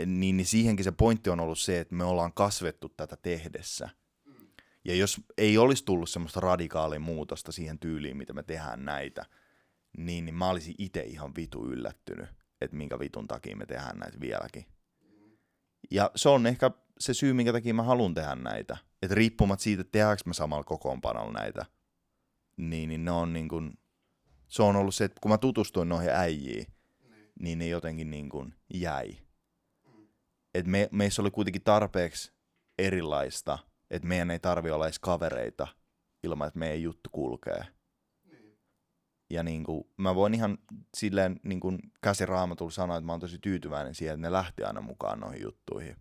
niin, niin siihenkin se pointti on ollut se, että me ollaan kasvettu tätä tehdessä. Ja jos ei olisi tullut semmoista radikaalia muutosta siihen tyyliin, mitä me tehdään näitä, niin, niin mä olisin itse ihan vitu yllättynyt, että minkä vitun takia me tehdään näitä vieläkin. Ja se on ehkä se syy, minkä takia mä haluan tehdä näitä. Että riippumatta siitä, että tehdäänkö me samalla kokoonpanolla näitä, niin, niin ne on niin kuin, se on ollut se, että kun mä tutustuin noihin äijiin, niin ne jotenkin niin kuin jäi. Et me, meissä oli kuitenkin tarpeeksi erilaista, että meidän ei tarvi olla edes kavereita ilman, että meidän juttu kulkee. Ja niin kuin, mä voin ihan silleen niin kuin käsiraamatulla sanoa, että mä oon tosi tyytyväinen siihen, että ne lähti aina mukaan noihin juttuihin.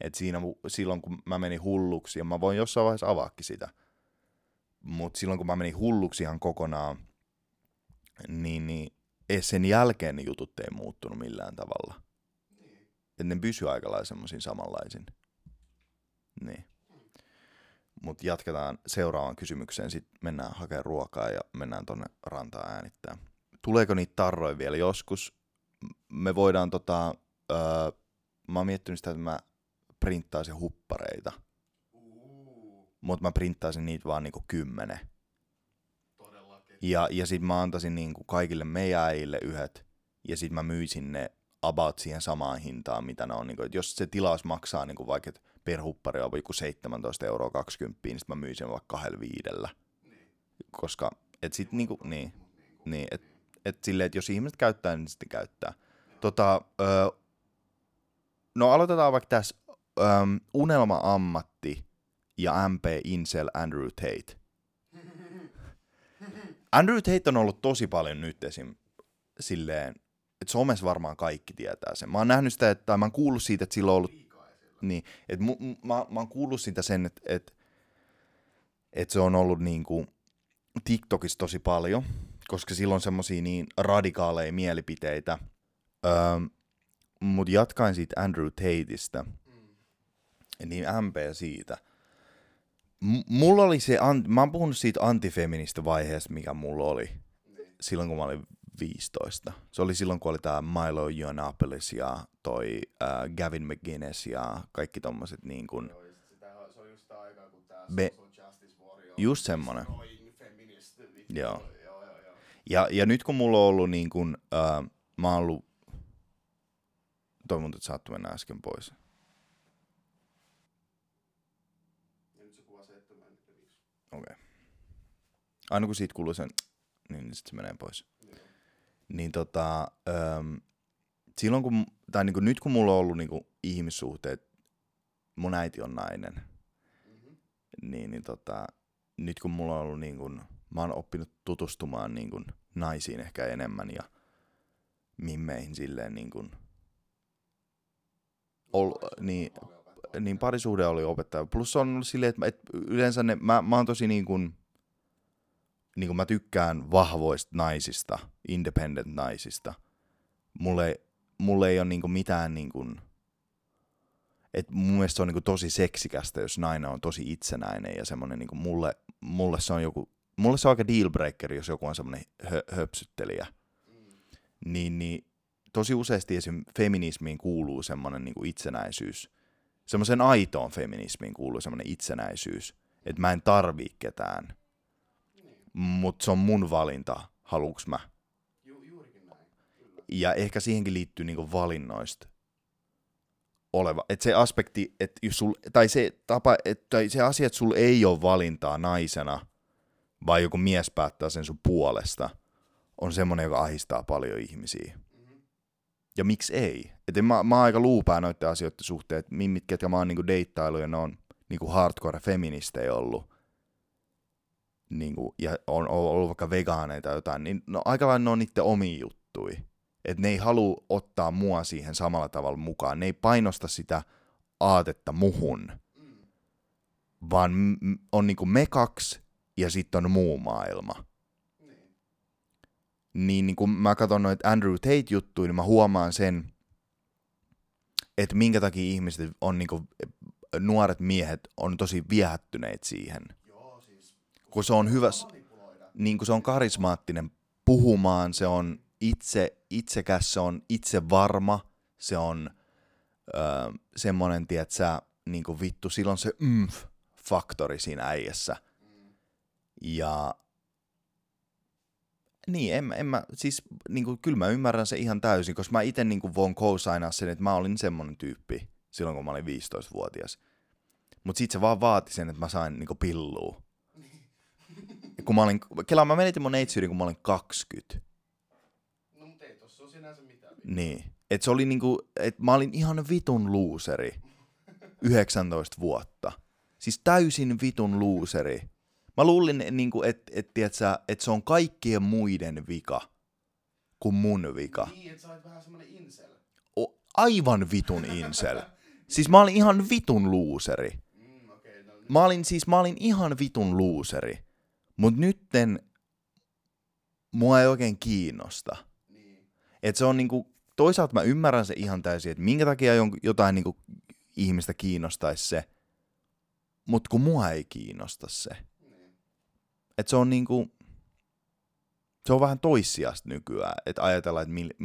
Et siinä silloin, kun mä menin hulluksi, ja mä voin jossain vaiheessa avaakin sitä, mutta silloin, kun mä menin hulluksi ihan kokonaan, niin, niin sen jälkeen ne jutut ei muuttunut millään tavalla. Että ne pysyy aika lailla semmoisin samanlaisin. Niin. Mutta jatketaan seuraavaan kysymykseen. Sitten mennään hakemaan ruokaa ja mennään tonne rantaan äänittää. tuleeko niitä tarroja vielä joskus. Me voidaan tota, öö, mä oon miettinyt sitä, että mä printtaisin huppareita, mutta mä printtaisin niitä vaan niinku kymmenen. todellakin. Ja, ja sit mä antaisin niinku kaikille meidän äijille yhdet, ja sit mä myisin ne about siihen samaan hintaan, mitä ne on. Niinku, jos se tilaus maksaa niinku vaikka, et per huppari on joku 17 euroa 20, niin sit mä myisin vaikka kahdella viidellä. Niin. Koska, et sit niinku, niin, niin et, et silleen, että jos ihmiset käyttää, niin sitten käyttää. Tota, ö, no aloitetaan vaikka tässä unelma-ammatti ja MP Incel Andrew Tate. <laughs> Andrew Tate on ollut tosi paljon nyt esim. silleen, että somessa varmaan kaikki tietää sen. Mä oon nähnyt sitä, että, tai mä oon kuullut siitä, että sillä on ollut. Niin, että mu, mä, mä oon kuullut siitä sen, että, että, että se on ollut niinku TikTokissa tosi paljon, koska sillä on semmosia niin radikaaleja mielipiteitä. Öö, Mutta jatkain siitä Andrew Tateista, Mm. niin MP siitä. M- mulla oli se, an- mä oon puhunut siitä antifeministä vaiheesta, mikä mulla oli Niin. silloin, kun mä olin 15. Se oli silloin, kun oli tää Milo Yiannopoulos ja toi äh, Gavin McGuinness ja kaikki tommoset niin kun, Joo, sitä, se oli just aikaa, kun Me- social justice warrior. Just semmonen. destroying feminist. Joo. Joo, joo, joo. Ja, ja nyt kun mulla on ollut niin kun, äh, mä oon ollut, toivon, että saattu mennä äsken pois. Ja nyt se kuvaa 75. Okei. Okay. Aina kun siitä kuuluu sen, niin sitten se menee pois. Niin tota, ähm, silloin kun, tai niin kuin nyt kun mulla on ollut niin kuin ihmissuhteet, mun äiti on nainen, Mhm. niin, niin tota, nyt kun mulla on ollut niin kuin, mä oon oppinut tutustumaan niin kuin naisiin ehkä enemmän ja mimmeihin silleen niin kuin, ol, niin, niin parisuhde oli opettaja. Plus se on ollut silleen, että, että yleensä ne, mä, mä oon tosi niin kuin, niin kuin mä tykkään vahvoista naisista, independent naisista. Mulle, mulle ei ole niin kuin mitään niin kuin, et mun mielestä se on niin kuin tosi seksikästä, jos nainen on tosi itsenäinen ja semmoinen niin kuin mulle, mulle se on joku, mulle se on aika dealbreaker, jos joku on semmoinen hö, höpsyttelijä. Mm. Niin, niin tosi useasti esim. feminismiin kuuluu semmoinen niin kuin itsenäisyys. Semmoisen aitoon feminismiin kuuluu semmoinen itsenäisyys, että mä en tarvii ketään. Mutta se on mun valinta, haluuks mä. Ju, juurikin näin. Kyllä. Ja ehkä siihenkin liittyy niinku valinnoista oleva. Että se aspekti, että jos sul, tai se tapa, et, tai se asia, että sulla ei ole valintaa naisena, vai joku mies päättää sen sun puolesta, on semmoinen, joka ahistaa paljon ihmisiä. Mhm. Ja miksi ei? Et en mä, mä oon aika luupää noiden asioiden suhteen, että mimmit, ketkä mä oon niinku deittailu ja ne on niinku hardcore feministejä ollut. Niinku, ja on, ollut vaikka vegaaneita tai jotain, niin no aika lailla ne on niiden omia juttui. Että ne ei halua ottaa mua siihen samalla tavalla mukaan. Ne ei painosta sitä aatetta muhun, vaan on niinku me kaksi ja sitten on muu maailma. Niin. niin, niin kun mä katson noita Andrew Tate-juttuja, niin mä huomaan sen, että minkä takia ihmiset on niin kuin, nuoret miehet on tosi viehättyneet siihen. Kun se on hyvä, niin kun se on karismaattinen puhumaan, se on itse, itsekäs, se on itse varma, se on öö, semmonen, tiedät sä, niin kuin vittu, silloin se ymf-faktori siinä äijässä. Ja niin, en, en mä, siis niin kuin, kyllä mä ymmärrän se ihan täysin, koska mä itse niin kuin, voin co-signaa sen, että mä olin semmonen tyyppi silloin, kun mä olin 15-vuotias. Mutta sit se vaan vaati sen, että mä sain niin kuin, pillua. Kun mä olin, kelaa, mä menitin mun neitsyyden, kun mä olin 20. No mut ei tossa on sinänsä mitään. Niin. Et se oli niinku, et mä olin ihan vitun luuseri. 19 vuotta. Siis täysin vitun luuseri. Mä luulin, niinku, että et, et, se on kaikkien muiden vika kuin mun vika. Niin, et sä olet vähän semmonen incel. O, aivan vitun incel. Siis mä olin ihan vitun luuseri. Mm, okay, no Mä olin siis, mä olin ihan vitun luuseri. Mut nytten mua ei oikein kiinnosta. niin. Et se on niinku, toisaalta mä ymmärrän se ihan täysin, että minkä takia jon- jotain niinku ihmistä kiinnostaisi se, mutta kun mua ei kiinnosta se. Niin. Et se on niinku, se on vähän toissijasta nykyään, että ajatellaan, että mil, m,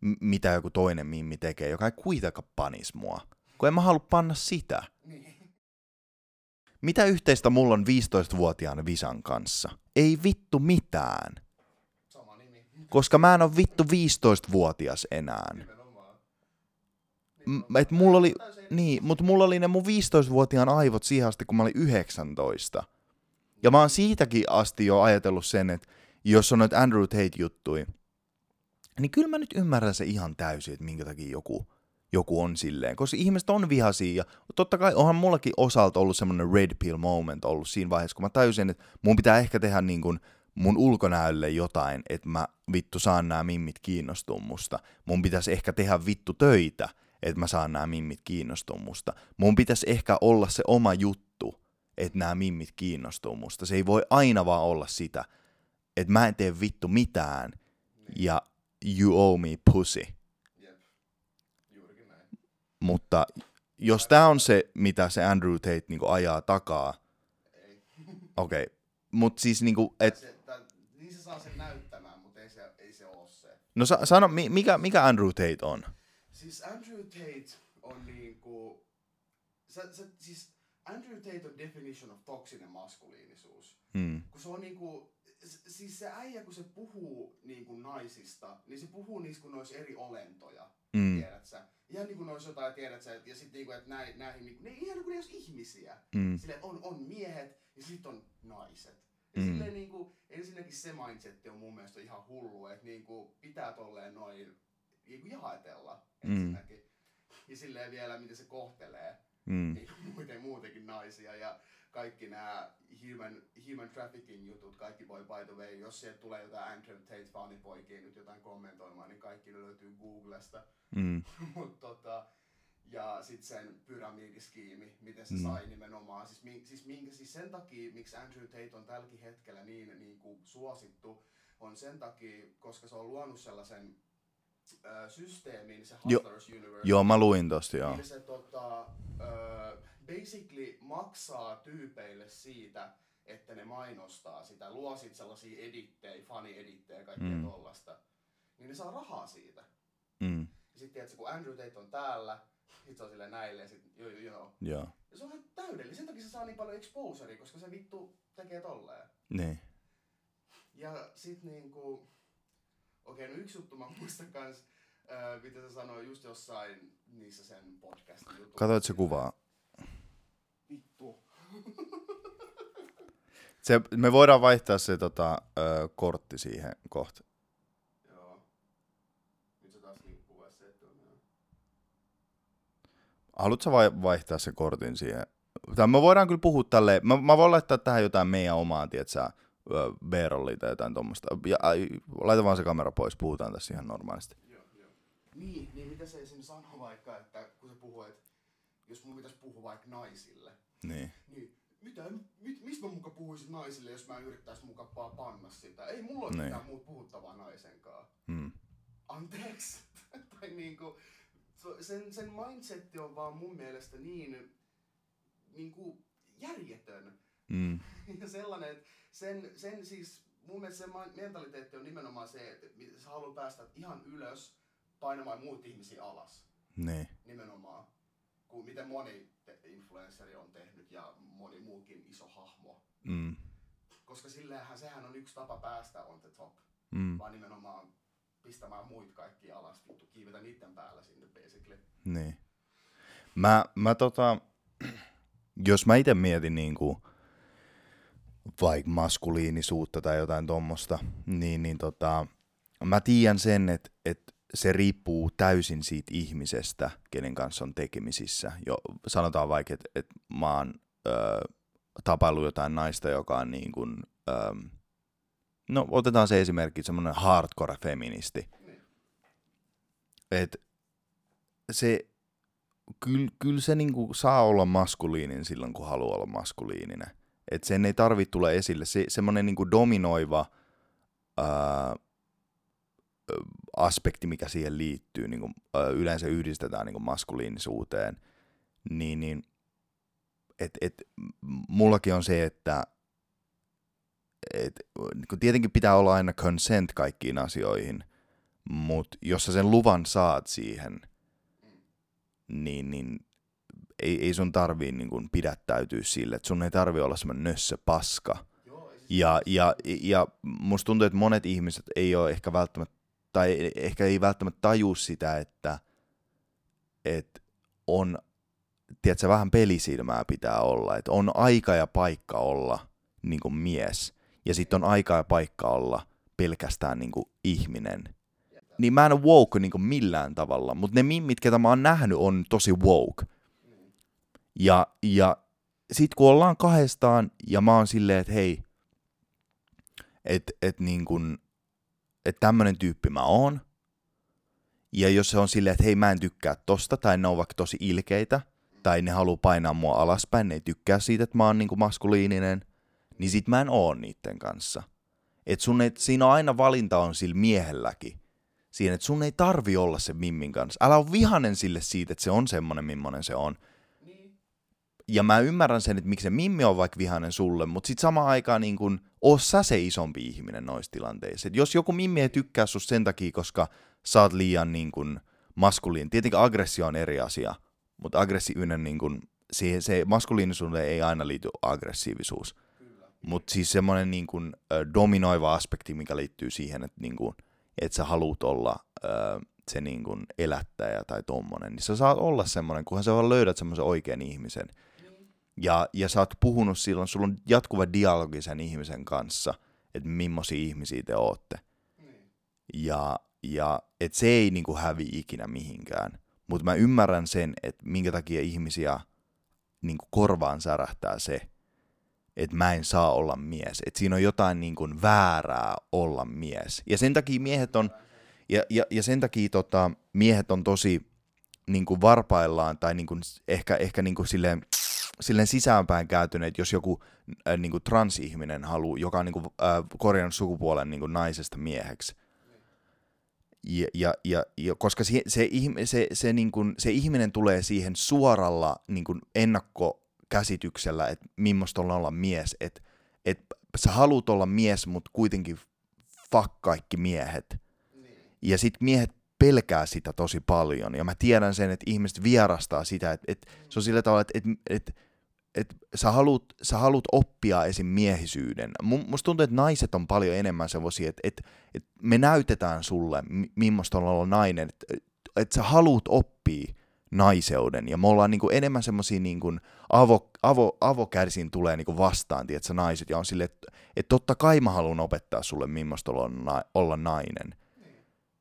m, mitä joku toinen mimmi tekee, joka ei kuitenkaan panis mua, kun en mä halua panna sitä. Mitä yhteistä mulla on 15-vuotiaan Visan kanssa? Ei vittu mitään, koska mä en ole vittu 15-vuotias enää. M- et mulla oli, niin, mutta mulla oli ne mun 15-vuotiaan aivot siihen asti, kun mä olin 19. Ja mä oon siitäkin asti jo ajatellut sen, että jos on noita Andrew Tate-juttui, niin kyllä mä nyt ymmärrän se ihan täysin, että minkä takia joku, joku on silleen. Koska ihmiset on vihaisia ja totta kai onhan mullakin osalta ollut semmoinen red pill moment ollut siinä vaiheessa, kun mä tajusin, että mun pitää ehkä tehdä niin kuin mun ulkonäölle jotain, että mä vittu saan nämä mimmit kiinnostua musta. Mun pitäisi ehkä tehdä vittu töitä, että mä saan nämä mimmit kiinnostua musta. Mun pitäisi ehkä olla se oma juttu, että nämä mimmit kiinnostuu musta. Se ei voi aina vaan olla sitä, että mä en tee vittu mitään ja you owe me pussy. Mutta jos tämä on se, mitä se Andrew Tate niinku ajaa takaa, Ei. okei, okay. mutta siis niinku, et, Se, niin se saa sen näyttämään, mutta ei se, ei se ole se. no sa- sano, mi- mikä, mikä Andrew Tate on? Siis Andrew Tate on niinku... Se, se, siis Andrew Tate on definition of toksinen maskuliinisuus. Hmm. Kun se on niinku... Siis se äijä, kun se puhuu niinku naisista, niin se puhuu niistä kun ne olisi eri olentoja. Mm. Tiedät sä? Ihan niinku ne olisi jotain, tiedät sä, ja sit niinku, että näin, näihin, niinku, ne ihan niinku ne olisi ihmisiä. Mm. Silleen on, on miehet ja sitten on naiset. Ja Mm. mm. silleen niinku, ensinnäkin se mindset on mun mielestä ihan hullu, että niinku pitää tolleen noin niinku jaetella ensinnäkin. Ja silleen vielä, miten se kohtelee Mm. niin <laughs> muuten, muutenkin naisia ja kaikki nämä human, human trafficking jutut, kaikki voi by the way, jos sieltä tulee jotain Andrew Tate fanipoikia nyt jotain kommentoimaan, niin kaikki ne löytyy Googlesta. Mm. <laughs> Mut tota, ja sitten sen pyramidiskiimi, miten se Mm. sai nimenomaan. Siis, mi, siis, minkä, siis sen takia, miksi Andrew Tate on tälläkin hetkellä niin, niin kuin suosittu, on sen takia, koska se on luonut sellaisen ö, systeemin, se Jo- Hustlers Universe. Joo, mä luin tosta, joo. Niin se tota, ö, basically maksaa tyypeille siitä, että ne mainostaa sitä, luo sit sellaisia edittejä, fani-edittejä, kaikkea Mm. tollasta. Niin ne saa rahaa siitä. Mm. Ja sitten tiedätkö, kun Andrew Tate on täällä, sit se on silleen näille ja sit joo, joo, joo. Joo. Ja se on ihan täydellinen. Sen takia se saa niin paljon exposurea, koska se vittu tekee tolleen. Niin. Ja sit niinku... Okei, no yksi juttu mä muistan kans, äh, mitä se sanoi just jossain niissä sen podcastin jutuissa. Katoit se kuvaa. Se, me voidaan vaihtaa se tota, ö, kortti siihen kohta. Joo. Nyt se taas kuvasi se, että. Haluatko vai- vaihtaa se kortin siihen? Tai me voidaan kyllä puhua tälleen. Mä, mä voin laittaa tähän jotain meidän omaa, tietsä, B-rollia tai jotain tuommoista. Ja, ai, laita vaan se kamera pois, puhutaan tässä ihan normaalisti. Joo, joo. Niin, niin mitä se esim. sanoo vaikka, että kun se puhuu, että jos mun pitäisi puhua vaikka naisille, Niin. niin mitä, mit, mistä mä muka puhuisin naisille, jos mä yrittäis muka vaan panna sitä? Ei mulla ole Niin. mitään muuta puhuttavaa naisenkaan. Mm. Anteeksi. <laughs> tai niinku, sen, sen mindsetti on vaan mun mielestä niin niinku järjetön. Mm. <laughs> Ja sellainen, että sen, sen siis, mun mielestä se mentaliteetti on nimenomaan se, että sä haluat päästä ihan ylös painamaan muut ihmisiä alas. Niin. Nimenomaan. Kuin miten moni te- influenceri on tehnyt ja moni muukin iso hahmo. Mm. Koska sillähän sehän on yksi tapa päästä on the top. Mm. Vaan nimenomaan pistämään muit kaikki alas, vittu, kiivetä niiden päällä sinne basically. Niin. Mä, mä tota, <clears throat> jos mä itse mietin niinku, vaikka maskuliinisuutta tai jotain tommosta, niin, niin tota, mä tiedän sen, että et se riippuu täysin siitä ihmisestä, kenen kanssa on tekemisissä. Jo, sanotaan vaikka, että et mä oon ö, tapaillut jotain naista, joka on niin kuin, ö, no otetaan se esimerkki, semmoinen hardcore feministi. Niin. Et se, kyllä, kyllä se niinku saa olla maskuliininen silloin, kun haluaa olla maskuliininen. Et sen ei tarvitse tulla esille. Se, semmoinen niinku dominoiva ää, aspekti, mikä siihen liittyy, niinku, ää, yleensä yhdistetään niinku maskuliinisuuteen, niin, niin et, et, mullakin on se, että et, kun tietenkin pitää olla aina consent kaikkiin asioihin, mutta jos sä sen luvan saat siihen, niin, niin ei, ei sun tarvii niin kun pidättäytyä sille, että sun ei tarvi olla semmoinen nössö paska. Ja, ja, ja musta tuntuu, että monet ihmiset ei ole ehkä välttämättä, tai ehkä ei välttämättä taju sitä, että, että on, tiedätkö, vähän pelisilmää pitää olla, että on aika ja paikka olla niin kuin mies, ja sitten on aika ja paikka olla pelkästään niin kuin ihminen. Niin mä en ole woke niin kuin millään tavalla, mutta ne mimmit, ketä mä oon nähnyt, on tosi woke. Ja, ja sit kun ollaan kahdestaan, ja mä oon silleen, että hei, että et niin kun, et tämmönen tyyppi mä oon, ja jos se on silleen, että hei mä en tykkää tosta, tai ne on vaikka tosi ilkeitä, tai ne haluaa painaa mua alaspäin, ne ei tykkää siitä, että mä oon niinku maskuliininen, niin sit mä en oo niitten kanssa. Et sun ei, siinä on aina valinta on sillä miehelläkin. Siinä, että sun ei tarvi olla se mimmin kanssa. Älä ole vihanen sille siitä, että se on semmonen, millainen se on. Ja mä ymmärrän sen, että miksi se mimmi on vaikka vihanen sulle, mutta sit samaan aikaan niin kun, oo sä se isompi ihminen noissa tilanteissa. Et jos joku mimmi ei tykkää susta sen takia, koska sä oot liian niin kun, maskuliin, tietenkin aggressio on eri asia, mutta aggressiivinen, niin kun, siihen, se maskuliinisuuteen ei aina liity aggressiivisuus. Mutta siis semmoinen niin kun, dominoiva aspekti, mikä liittyy siihen, että niin kun, et sä haluut olla ö, se niin kun, elättäjä tai tommonen, niin sä saat olla semmoinen, kunhan sä vaan löydät semmoisen oikean ihmisen. Ja, ja sä oot puhunut silloin, sulla on jatkuva dialogi sen ihmisen kanssa, että millaisia ihmisiä te ootte. Ja, ja et se ei niinku hävi ikinä mihinkään. Mutta mä ymmärrän sen, että minkä takia ihmisiä niinku korvaan särähtää se, että mä en saa olla mies. Että siinä on jotain niinku väärää olla mies. Ja sen takia miehet on, ja, ja, ja sen takia tota, miehet on tosi niinku varpaillaan tai niinku, ehkä, ehkä niinku silleen, silleen sisäänpäin kääntyneet, jos joku äh, niinku transihminen haluaa, joka on niinku, äh, korjannut sukupuolen niinku naisesta mieheksi. Ja, ja, ja, ja koska se, se, se, se, niin kuin, se ihminen tulee siihen suoralla niin kuin ennakkokäsityksellä, että millaista on olla mies. Että et sä haluat olla mies, mutta kuitenkin fuck kaikki miehet. Ja sit miehet pelkää sitä tosi paljon. Ja mä tiedän sen, että ihmiset vierastaa sitä, että, että se on sillä tavalla, että, että, että, että sä, haluat, sä haluat oppia esim. miehisyyden. Mu- Musta tuntuu, että naiset on paljon enemmän semmoisia, että, että, että me näytetään sulle, mi- millaista on olla nainen. Että, että sä haluat oppia naiseuden. Ja me ollaan niinku enemmän semmoisia niinku avo, avo, avokärsin tulee niinku vastaan, tiedätkö, naiset. Ja on silleen, että, että totta kai mä haluan opettaa sulle, millaista olla, olla nainen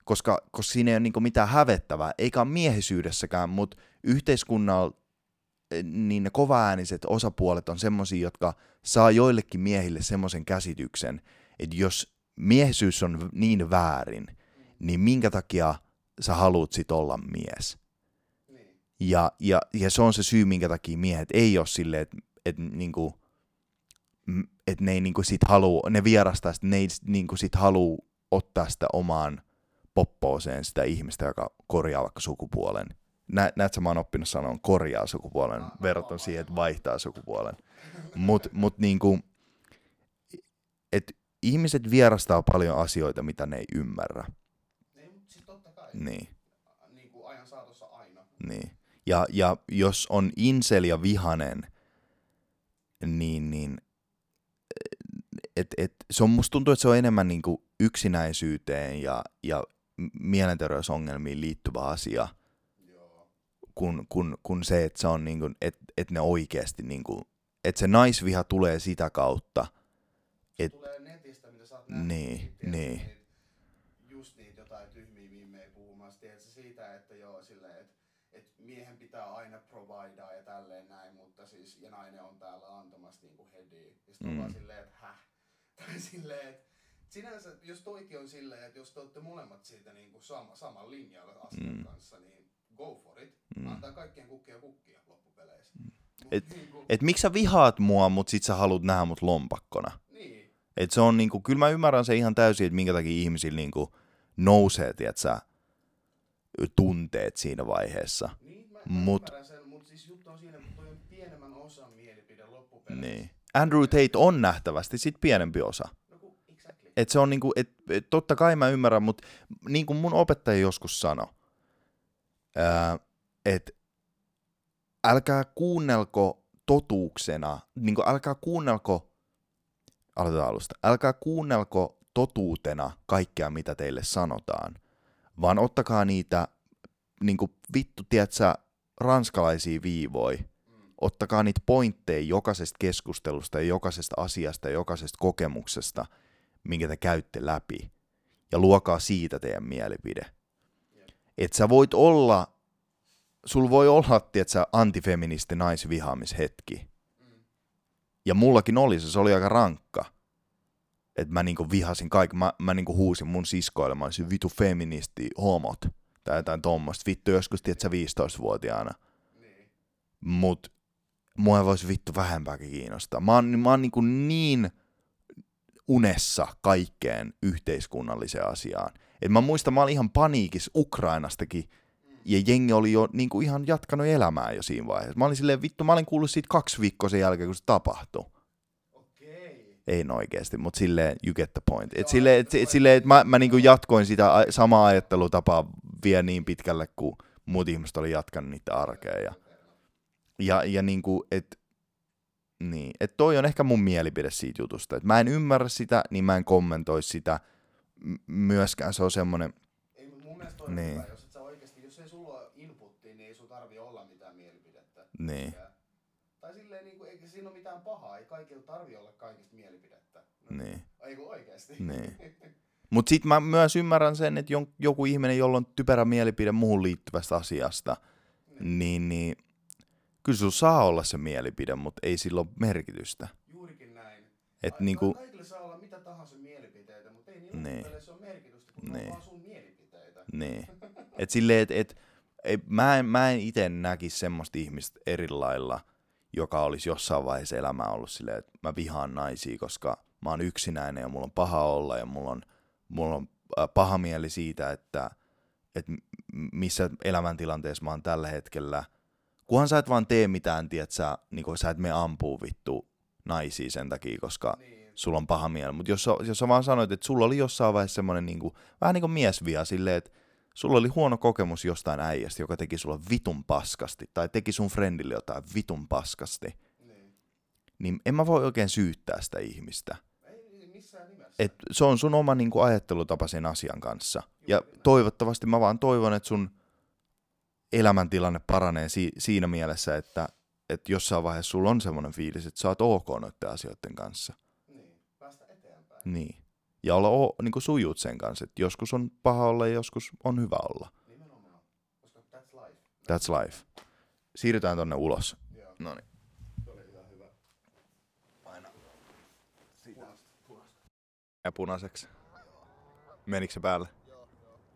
koska, koska siinä ei ole niinku mitään hävettävää, eikä ole miehisyydessäkään, mutta yhteiskunnalla niin ne kovaääniset osapuolet on semmosia, jotka saa joillekin miehille semmoisen käsityksen, että jos miehisyys on niin väärin, niin minkä takia sä haluat sit olla mies? Ja, ja, ja se on se syy, minkä takia miehet ei ole silleen, että et, niinku, et ne ei niinku sit haluu, ne vierastaa, sit, ne ei niinku sit haluu ottaa sitä omaan poppooseen sitä ihmistä, joka korjaa vaikka sukupuolen. Nä, näet mä oon oppinut sanon korjaa sukupuolen verrattuna siihen, että vaihtaa sukupuolen. Mut, mut niinku, et ihmiset vierastaa paljon asioita, mitä ne ei ymmärrä. Ei, mutta siis totta kai. Niin, Niin kuin ajan saatossa aina. niin. Ja, ja jos on insel ja vihanen, niin, niin et, et, se on, musta tuntuu, että se on enemmän niinku yksinäisyyteen ja, ja mielenterveysongelmiin liittyvä asia, Joo. kun, kun, kun se, että se on niinku, että et ne oikeasti niinku, että se naisviha tulee sitä kautta, Se Et- tulee netistä, mitä sä oot nähnyt. niin, tiedätkö, niin, niitä- Just niitä jotain tyhmiä viimejä puhumassa, tiedätkö, siitä, että joo, silleen, että et miehen pitää aina providea ja tälleen näin, mutta siis, ja nainen on täällä antamassa niinku hediä. Ja sit on Mm. vaan silleen, että häh? <laughs> Tai silleen, että sinänsä, jos toikin on silleen, että jos te olette molemmat siitä niinku sama, saman linjalla asian Mm. kanssa, niin go for it. Mm. Antaa kaikkien kukkia kukkia loppupeleissä. Mut Et- niinku, et miksi sä vihaat mua, mutta sit sä haluat nähdä mut lompakkona? niin, Et se on niinku, kyllä mä ymmärrän se ihan täysin, että minkä takia ihmisillä niinku nousee, tietsä, tunteet siinä vaiheessa. Niin, mä, mä Mut- ymmärrän sen, mutta siis juttu on siinä, että toi on pienemmän osan mielipide loppupeleissä. Niin. Andrew Tate on nähtävästi sit pienempi osa. Et se on niinku, et, et totta kai mä ymmärrän, mutta niin kuin mun opettaja joskus sanoi, että älkää kuunnelko totuuksena, niin kuin älkää kuunnelko, aloitetaan alusta, älkää kuunnelko totuutena kaikkea, mitä teille sanotaan, vaan ottakaa niitä niin kuin vittu, tiedätkö, ranskalaisia viivoja, ottakaa niitä pointteja jokaisesta keskustelusta ja jokaisesta asiasta ja jokaisesta kokemuksesta, minkä te käytte läpi, ja luokaa siitä teidän mielipide. Että sä voit olla, sul voi olla, tiedätkö, antifeministi naisvihaamishetki. Ja mullakin oli se, se oli aika rankka. Että mä niinku vihasin kaikki, mä, mä niinku huusin mun siskoille, mä olisin vitu feministi, homot, tai jotain tommoista. Vittu joskus, tiedätkö, 15-vuotiaana. Niin. Mut mua ei voisi vittu vähempääkin kiinnostaa. Mä oon, mä oon niinku niin unessa kaikkeen yhteiskunnalliseen asiaan. Et mä muistan, mä olin ihan paniikissa Ukrainastakin, ja jengi oli jo niinku ihan jatkanut elämää jo siinä vaiheessa. Mä olin silleen, vittu, mä olin kuullut siitä kaksi viikkoa sen jälkeen, kun se tapahtui. Okei. Ei oikeesti, mutta silleen you get the point. Et silleen, et, et, silleen, et mä, mä niinku jatkoin sitä samaa ajattelutapaa vielä niin pitkälle, kun muut ihmiset oli jatkanut niitä arkea. Ja, ja, ja niinku, et, niin, et toi on ehkä mun mielipide siitä jutusta. Et mä en ymmärrä sitä, niin mä en kommentoi sitä. M- myöskään se on semmonen, Ei, mun mielestä toi Niin. hyvä, jos et sä oikeesti, jos ei sulla ole inputtia, niin ei sun tarvi olla mitään mielipidettä. niin, Ja- Tai silleen, niin kuin, eikä siinä ole mitään pahaa, ei kaikilla tarvi olla kaikista mielipidettä. No, niin. Ei kun oikeesti. Niin. <laughs> Mutta sitten mä myös ymmärrän sen, että joku ihminen, jolla on typerä mielipide muuhun liittyvästä asiasta, niin, niin kyllä sulla saa olla se mielipide, mutta ei sillä ole merkitystä. Juurikin näin. Et niinku, Kaikille saa olla mitä tahansa mielipiteitä, mutta ei niillä Niin. se ole merkitystä, kun Niin. on vaan sun mielipiteitä. niin. <laughs> Et silleen, et, et, ei, mä en, mä en itse näkisi semmoista ihmistä eri lailla, joka olisi jossain vaiheessa elämää ollut silleen, että mä vihaan naisia, koska mä oon yksinäinen ja mulla on paha olla ja mulla on, mulla on äh, paha mieli siitä, että, että missä elämäntilanteessa mä oon tällä hetkellä. Kunhan sä et vaan tee mitään, tiedät sä, niin sä et me ampuu vittu naisia sen takia, koska Niin. sulla on paha mieli. Mutta jos, sä- jos sä vaan sanoit, että sulla oli jossain vaiheessa semmoinen niinku, vähän niin kuin miesvia silleen, että sulla oli huono kokemus jostain äijästä, joka teki sulla vitun paskasti, tai teki sun friendille jotain vitun paskasti, Niin. niin en mä voi oikein syyttää sitä ihmistä. Et se on sun oma niinku, ajattelutapa sen asian kanssa. Ja toivottavasti mä vaan toivon, että sun elämäntilanne paranee si- siinä mielessä, että, että jossain vaiheessa sulla on semmoinen fiilis, että sä oot ok noiden asioiden kanssa. Niin. Päästä eteenpäin. Niin. Ja olla o, niin kuin sujut sen kanssa, että joskus on paha olla ja joskus on hyvä olla. Nimenomaan. Koska that's life. That's life. Siirrytään tonne ulos. Joo. No niin. Se oli ihan hyvä. Aina. Punaista. Punaista. Ja punaiseksi. Menikö se päälle?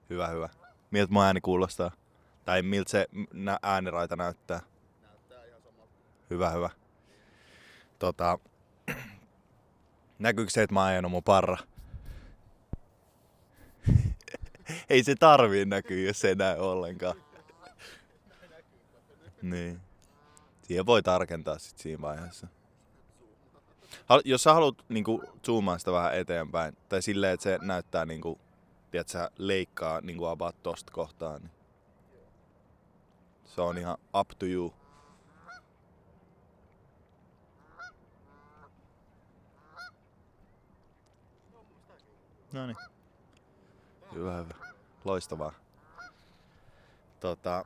Hyvä, hyvä. Miltä mun ääni kuulostaa? Tai miltä se ääniraita näyttää? Hyvä, hyvä. Tota, <clears throat> näkyykö se, että mä ajanut mun parra? <laughs> Ei se tarvii näkyä, jos se ei näy ollenkaan. <laughs> Niin. Siihen voi tarkentaa sit siinä vaiheessa. Hal- jos sä haluat niinku, zoomaa sitä vähän eteenpäin, tai silleen, että se näyttää niinku, tiedät sä, leikkaa niinku about tosta kohtaa, niin se on ihan up to you. No niin. Hyvä, hyvä. Loistavaa. Tota,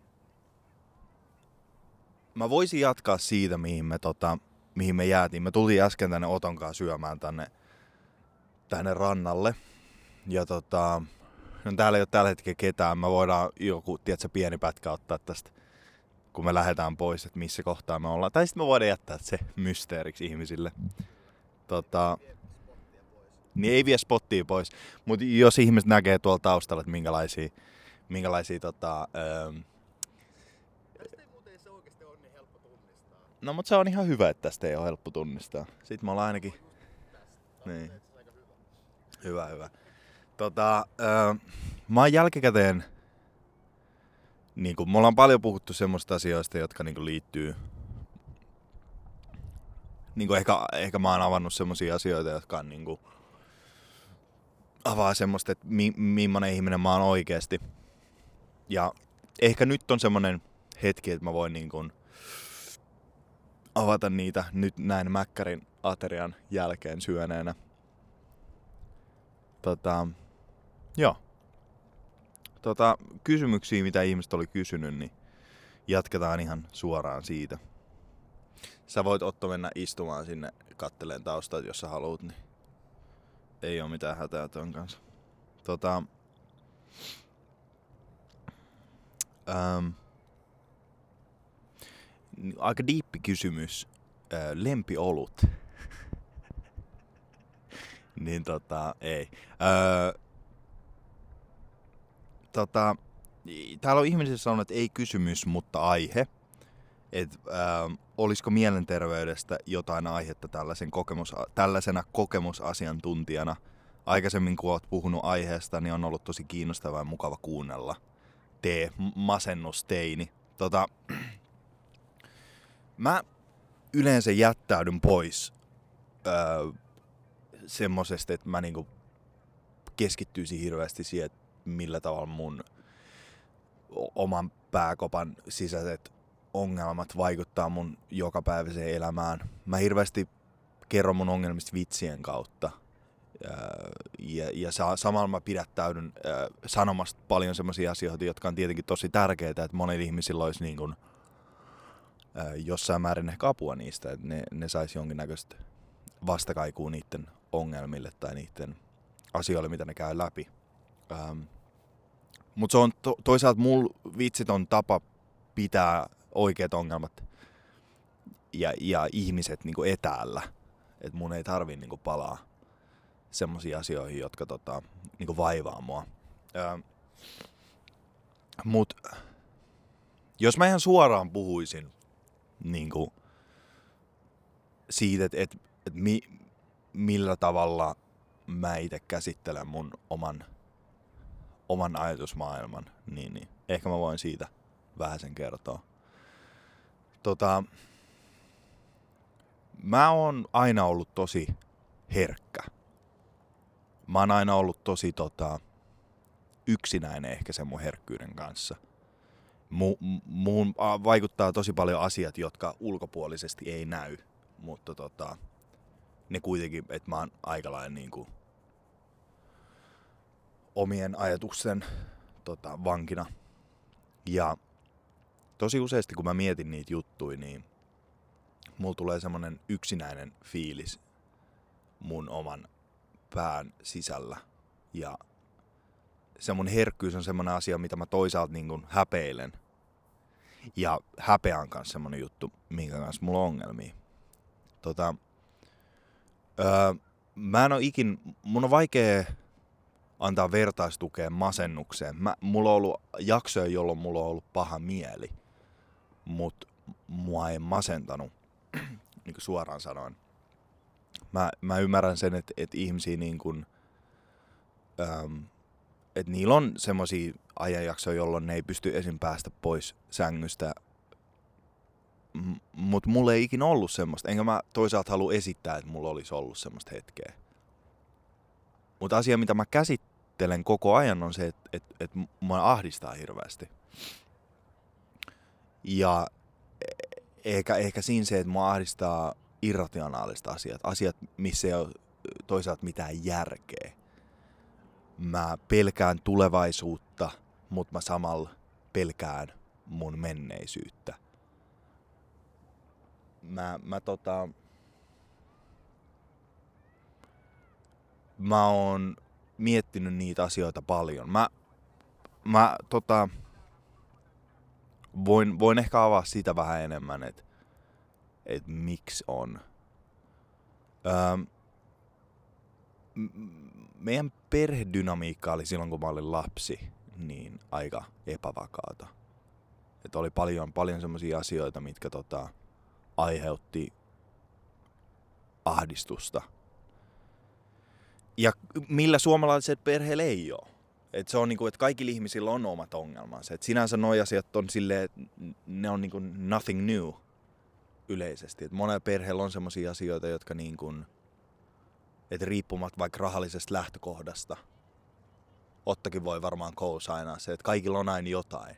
mä voisin jatkaa siitä, mihin me, tota, mihin me jäätiin. Me tultiin äsken tänne Otonkaan syömään tänne, tänne rannalle. Ja tota, no täällä ei ole tällä hetkellä ketään. Me voidaan joku, tiedätkö, pieni pätkä ottaa tästä, kun me lähdetään pois, että missä kohtaa me ollaan. Tai sitten me voidaan jättää se mysteeriksi ihmisille. Tota, niin ei vie spottia pois. Mutta jos ihmiset näkee tuolla taustalla, että minkälaisia, minkälaisia tota, öö, No mutta se on ihan hyvä, että tästä ei ole helppo tunnistaa. Sitten me ollaan ainakin... Niin. Hyvä, hyvä. Tota, öö, mä oon jälkikäteen... Niin kun, me ollaan paljon puhuttu semmoista asioista, jotka niin liittyy... Niin ehkä, ehkä mä oon avannut semmoisia asioita, jotka on niin kun, avaa semmoista, että mi, millainen ihminen mä oon oikeasti. Ja ehkä nyt on semmoinen hetki, että mä voin niin kun, avata niitä nyt näin Mäkkärin aterian jälkeen syöneenä. Tota, joo. Tota, kysymyksiä, mitä ihmiset oli kysynyt, niin jatketaan ihan suoraan siitä. Sä voit Otto mennä istumaan sinne katteleen taustat, jos sä haluat, niin ei ole mitään hätää ton kanssa. Tota, ähm, aika diippi kysymys. Lempiolut. <laughs> niin tota, ei. Öö, tota, täällä on ihmisiä sanonut, että ei kysymys, mutta aihe. Et, öö, olisiko mielenterveydestä jotain aihetta tällaisen kokemus, tällaisena kokemusasiantuntijana? Aikaisemmin kun olet puhunut aiheesta, niin on ollut tosi kiinnostavaa ja mukava kuunnella. Tee masennusteini. Tota, Mä yleensä jättäydyn pois öö, semmosesta, että mä niinku keskittyisin hirveästi siihen, että millä tavalla mun oman pääkopan sisäiset ongelmat vaikuttaa mun jokapäiväiseen elämään. Mä hirveästi kerron mun ongelmista vitsien kautta. Ja, ja samalla mä pidättäydyn sanomasta paljon sellaisia asioita, jotka on tietenkin tosi tärkeitä, että monilla ihmisillä olisi niin kuin jossain määrin ehkä apua niistä, että ne, ne saisi jonkinnäköistä vastakaikua niiden ongelmille tai niiden asioille, mitä ne käy läpi. Ähm, Mutta se on to, toisaalta mul vitsit on tapa pitää oikeat ongelmat ja, ja ihmiset niinku etäällä. Että mun ei tarvi niinku palaa semmoisiin asioihin, jotka tota, niinku vaivaa mua. Ähm, Mut jos mä ihan suoraan puhuisin niin kuin, siitä, että et, et mi, millä tavalla mä itse käsittelen mun oman, oman ajatusmaailman, niin, niin ehkä mä voin siitä vähän sen kertoa. Tota, mä oon aina ollut tosi herkkä. Mä oon aina ollut tosi tota, yksinäinen ehkä sen mun herkkyyden kanssa – mu, muun vaikuttaa tosi paljon asiat, jotka ulkopuolisesti ei näy, mutta tota, ne kuitenkin, että mä oon aika lailla niin kuin omien ajatusten tota, vankina. Ja tosi useasti kun mä mietin niitä juttuja, niin mulla tulee semmonen yksinäinen fiilis mun oman pään sisällä. Ja se mun herkkyys on semmoinen asia, mitä mä toisaalta niin kuin häpeilen. Ja häpeä on kanssa semmoinen juttu, minkä kanssa mulla on ongelmia. Tota, öö, mä en ole ikin, mun on vaikea antaa vertaistukea masennukseen. Mä, mulla on ollut jaksoja, jolloin mulla on ollut paha mieli, mutta mua ei masentanut, <clears throat> niin kuin suoraan sanoen. Mä, mä ymmärrän sen, että, että ihmisiä niin kuin, öö, että niillä on semmoisia ajanjaksoja, jolloin ne ei pysty esim. päästä pois sängystä. M- Mutta mulla ei ikinä ollut semmoista. Enkä mä toisaalta halua esittää, että mulla olisi ollut semmoista hetkeä. Mutta asia, mitä mä käsittelen koko ajan, on se, että et, et mua ahdistaa hirveästi. Ja ehkä, ehkä siinä se, että mua ahdistaa irrationaalista asiat. Asiat, missä ei ole toisaalta mitään järkeä mä pelkään tulevaisuutta, mutta mä samalla pelkään mun menneisyyttä. Mä, mä tota... Mä oon miettinyt niitä asioita paljon. Mä, mä tota, voin, voin ehkä avaa sitä vähän enemmän, että et miksi on. Öö, meidän perhedynamiikka oli silloin, kun mä olin lapsi, niin aika epävakaata. Että oli paljon, paljon semmoisia asioita, mitkä tota, aiheutti ahdistusta. Ja millä suomalaiset perheellä ei ole. Et se on niinku, että kaikilla ihmisillä on omat ongelmansa. Et sinänsä nuo asiat on että ne on niinku nothing new yleisesti. Et monella perheellä on semmoisia asioita, jotka niinku, että riippumatta vaikka rahallisesta lähtökohdasta, Ottakin voi varmaan kousainaa se, että kaikilla on aina jotain.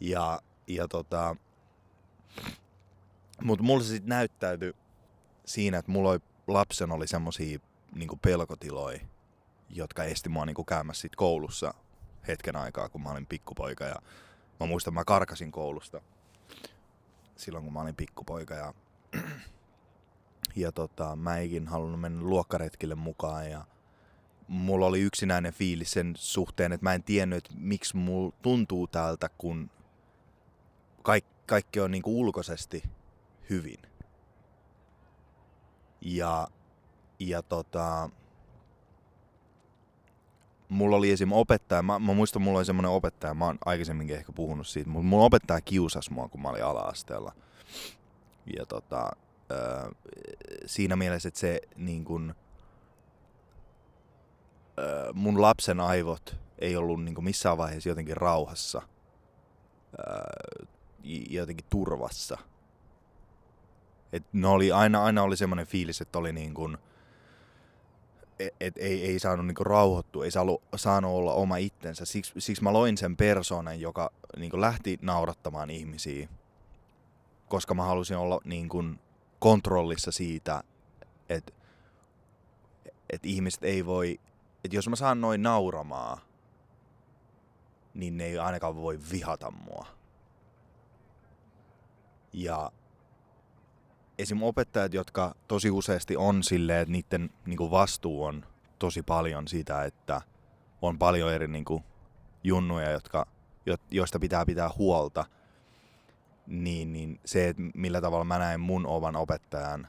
Ja, ja tota, mutta mulla se sitten näyttäytyi siinä, että mulla oli, lapsen oli semmosia niinku pelkotiloja, jotka esti mua niinku käymässä sit koulussa hetken aikaa, kun mä olin pikkupoika. Ja mä muistan, että mä karkasin koulusta silloin, kun mä olin pikkupoika. Ja, <clears throat> ja tota, mä eikin halunnut mennä luokkaretkille mukaan. Ja mulla oli yksinäinen fiilis sen suhteen, että mä en tiennyt, että miksi mulla tuntuu täältä, kun kaikki, kaikki on niinku ulkoisesti hyvin. Ja, ja tota, mulla oli esim. opettaja, mä, mä muistan, mulla oli semmoinen opettaja, mä oon aikaisemminkin ehkä puhunut siitä, mutta mulla opettaja kiusasi mua, kun mä olin ala-asteella. Ja tota, ö, siinä mielessä, että se niin kun, mun lapsen aivot ei ollut niin missään vaiheessa jotenkin rauhassa, jotenkin turvassa. Et ne oli, aina, aina oli semmoinen fiilis, että oli niin kuin, et, et ei, ei saanut niinku rauhoittua, ei saanut, saanut olla oma itsensä. Siksi, siksi mä loin sen persoonan, joka niinku lähti naurattamaan ihmisiä, koska mä halusin olla niinku kontrollissa siitä, että et ihmiset ei voi, että jos mä saan noin nauramaa, niin ne ei ainakaan voi vihata mua. Ja esim. opettajat, jotka tosi useasti on silleen, että niiden niin vastuu on tosi paljon siitä, että on paljon eri niin kuin, junnuja, jotka, joista pitää pitää huolta, niin, niin se, että millä tavalla mä näin mun oman opettajan,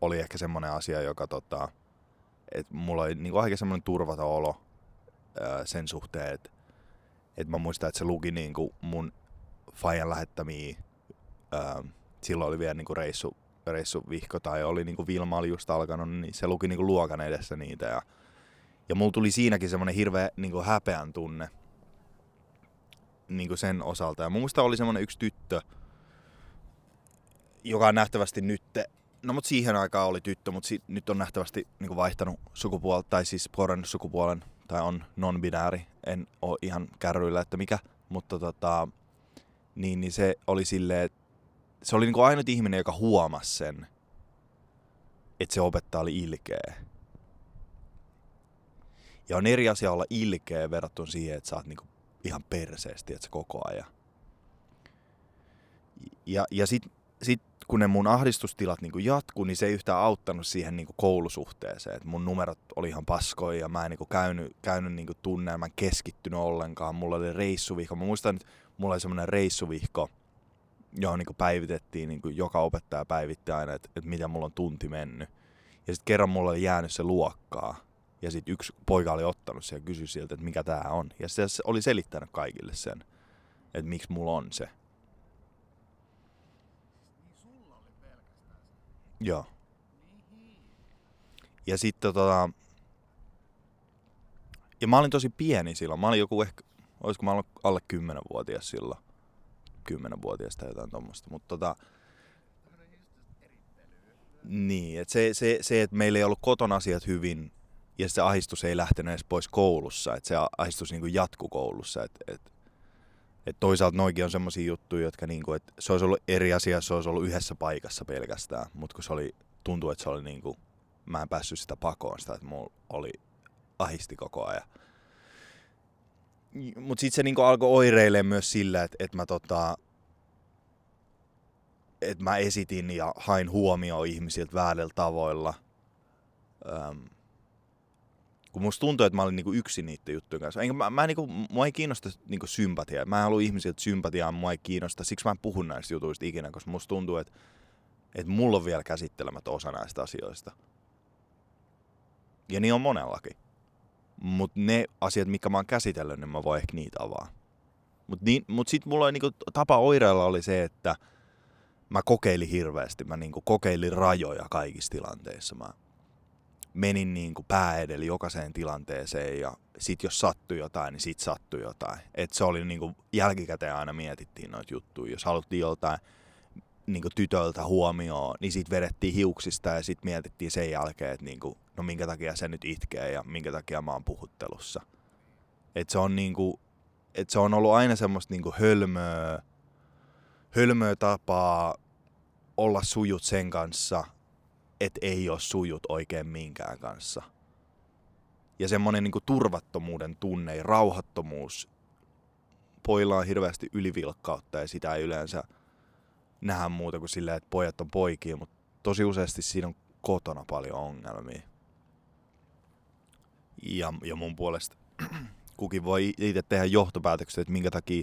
oli ehkä semmoinen asia, joka tota, että mulla oli niin kuin, aika semmoinen turvata olo sen suhteen, että, että mä muistan, että se luki niin kuin mun Fajan lähettämiä ää, silloin oli vielä niinku reissu, reissuvihko tai oli niinku Vilma oli just alkanut, niin se luki niinku luokan edessä niitä. Ja, ja mulla tuli siinäkin semmoinen hirveä niinku häpeän tunne niinku sen osalta. Ja mun oli semmoinen yksi tyttö, joka on nähtävästi nyt, no mutta siihen aikaan oli tyttö, mutta si, nyt on nähtävästi niinku vaihtanut sukupuolta, tai siis korjannut sukupuolen, tai on non-binääri. En ole ihan kärryillä, että mikä, mutta tota, niin, niin se oli silleen, se oli niinku ainut ihminen, joka huomasi sen, että se opettaja oli ilkeä. Ja on eri asia olla ilkeä verrattuna siihen, että sä oot niinku ihan perseesti, että se koko ajan. Ja, ja sit, sit kun ne mun ahdistustilat niinku jatku, niin se ei yhtään auttanut siihen niinku koulusuhteeseen. Et mun numerot oli ihan paskoja ja mä en niinku käynyt, käynyt niinku tunnelman keskittynyt ollenkaan. Mulla oli reissuvihko. Mä muistan, että mulla oli semmoinen reissuvihko – johon niin päivitettiin, niin kuin joka opettaja päivitti aina, että, että mitä mulla on tunti mennyt. Ja sitten kerran mulla oli jäänyt se luokkaa. Ja sitten yksi poika oli ottanut sen ja kysyi siltä, että mikä tämä on. Ja se oli selittänyt kaikille sen, että miksi mulla on se. Joo. Ja sitten tota... Ja mä olin tosi pieni silloin. Mä olin joku ehkä... Olisiko mä ollut alle 10-vuotias silloin. 10-vuotias tai jotain tuommoista. Mutta tota, niin, että se, se, se, että meillä ei ollut koton asiat hyvin ja se ahistus ei lähtenyt edes pois koulussa, että se ahistus niin jatkuu koulussa. Et, et, et toisaalta noikin on semmoisia juttuja, jotka niin kuin, että se olisi ollut eri asia, se olisi ollut yhdessä paikassa pelkästään, mutta kun se oli, tuntuu, että se oli niin kuin, mä en päässyt sitä pakoon sitä, että mulla oli ahisti koko ajan. Mutta sitten se niinku alkoi oireilemaan myös sillä, että et mä tota, et mä esitin ja hain huomioon ihmisiltä väärillä tavoilla. Öm, kun musta tuntui, että mä olin niinku yksin niiden juttujen kanssa. Enkä mä, mä niinku, mua ei kiinnosta niinku sympatiaa. Mä en halua ihmisiltä sympatiaa, mua ei kiinnosta. Siksi mä en puhu näistä jutuista ikinä, koska musta tuntuu, että, että mulla on vielä käsittelemättä osa näistä asioista. Ja niin on monellakin. Mutta ne asiat, mitkä mä oon käsitellyt, niin mä voin ehkä niitä avaa. Mutta niin, mut sitten mulla oli niinku, tapa oireilla oli se, että mä kokeilin hirveästi. Mä niinku kokeilin rajoja kaikissa tilanteissa. Mä menin niinku pää edellä jokaiseen tilanteeseen ja sit jos sattui jotain, niin sit sattui jotain. Et se oli niinku, jälkikäteen aina mietittiin noita juttuja. Jos haluttiin joltain niinku tytöltä huomioon, niin sit vedettiin hiuksista ja sit mietittiin sen jälkeen, että niinku, no minkä takia se nyt itkee ja minkä takia mä oon puhuttelussa. Et se on niinku, et se on ollut aina semmoista niinku hölmöä, hölmöä tapaa olla sujut sen kanssa, että ei ole sujut oikein minkään kanssa. Ja semmoinen niinku turvattomuuden tunne ja rauhattomuus. Poilla on hirveästi ylivilkkautta ja sitä ei yleensä nähdä muuta kuin silleen, että pojat on poikia, mutta tosi useasti siinä on kotona paljon ongelmia. Ja, ja mun puolesta <clears throat> kukin voi itse tehdä johtopäätökset, että minkä takia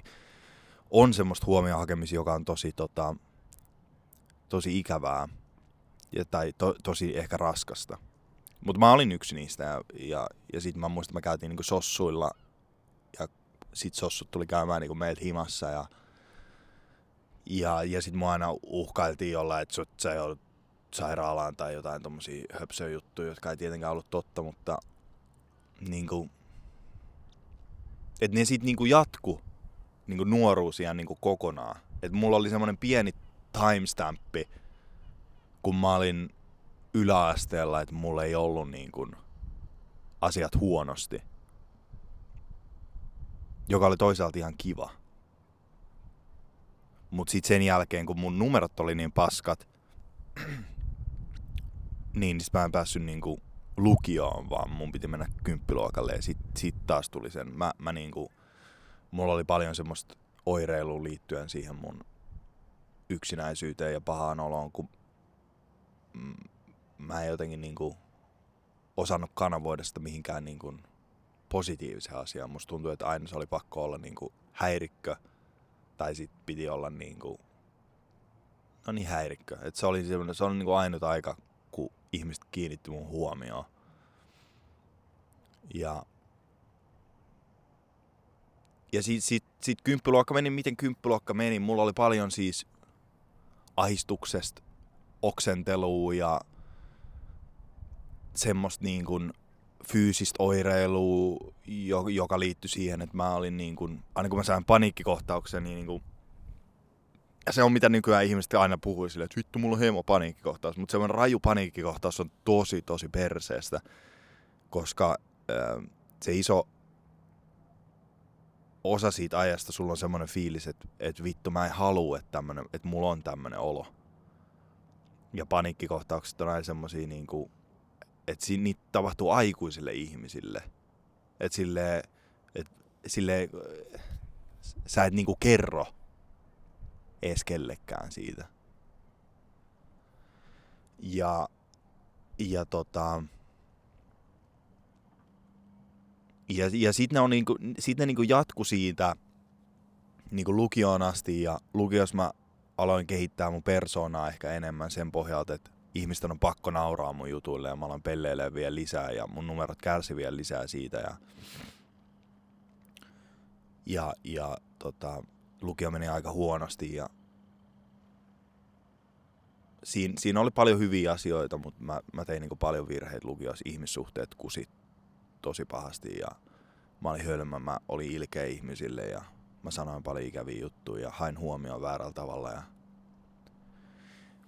on semmoista huomioon joka on tosi, tota, tosi ikävää ja, tai to, tosi ehkä raskasta. Mutta mä olin yksi niistä ja, ja, ja sitten mä muistan, että mä käytiin niinku sossuilla ja sit sossut tuli käymään niinku meiltä himassa ja, ja, ja sitten mua aina uhkailtiin jollain, että sut sä joudut sairaalaan tai jotain tommosia höpsöjuttuja, jotka ei tietenkään ollut totta, mutta niinku, että ne sitten niinku jatku niinku nuoruus niinku kokonaan. Et mulla oli semmoinen pieni timestampi, kun mä olin yläasteella, että mulla ei ollut niinku asiat huonosti. Joka oli toisaalta ihan kiva. Mut sit sen jälkeen, kun mun numerot oli niin paskat, <clears throat> niin sit mä en päässyt niinku lukioon, vaan mun piti mennä kymppiluokalle ja sit, sit taas tuli sen. Mä, mä niinku, mulla oli paljon semmoista oireilua liittyen siihen mun yksinäisyyteen ja pahaan oloon, kun mä en jotenkin niinku osannut kanavoida sitä mihinkään niinku positiiviseen asiaan. Musta tuntuu, että aina se oli pakko olla niinku häirikkö tai sit piti olla niinku, no niin häirikkö. Et se oli, se oli niinku ainut aika, kun ihmiset kiinnitti mun huomioon. Ja ja sit, sit, sit kymppiluokka meni, miten kymppiluokka meni. Mulla oli paljon siis ahistuksesta oksentelua ja semmoista niin kuin fyysistä oireilua, joka liittyi siihen, että mä olin niin kuin, aina kun mä sain paniikkikohtauksen, niin, niin kuin, ja se on mitä nykyään ihmiset aina puhuu silleen, että vittu mulla on hemo paniikkikohtaus, mutta semmoinen raju paniikkikohtaus on tosi tosi perseestä, koska äh, se iso osa siitä ajasta sulla on semmoinen fiilis, että, että vittu mä en halua, että, että mulla on tämmöinen olo ja paniikkikohtaukset on aina semmosia niinku, että niitä tapahtuu aikuisille ihmisille. Että sille, et, sille, sä et niinku kerro edes kellekään siitä. Ja, ja tota, ja, ja sitten ne, on niinku, sit ne niinku jatku siitä niinku lukioon asti ja lukiossa mä aloin kehittää mun persoonaa ehkä enemmän sen pohjalta, että ihmisten on pakko nauraa mun jutuille ja mä aloin pelleilemään vielä lisää ja mun numerot kärsi vielä lisää siitä ja, ja, ja tota, lukio meni aika huonosti ja siinä, siinä oli paljon hyviä asioita, mutta mä, mä tein niin paljon virheitä lukiossa. Ihmissuhteet kusit tosi pahasti ja mä olin hölmä, mä olin ilkeä ihmisille ja mä sanoin paljon ikäviä juttuja ja hain huomioon väärällä tavalla. Ja...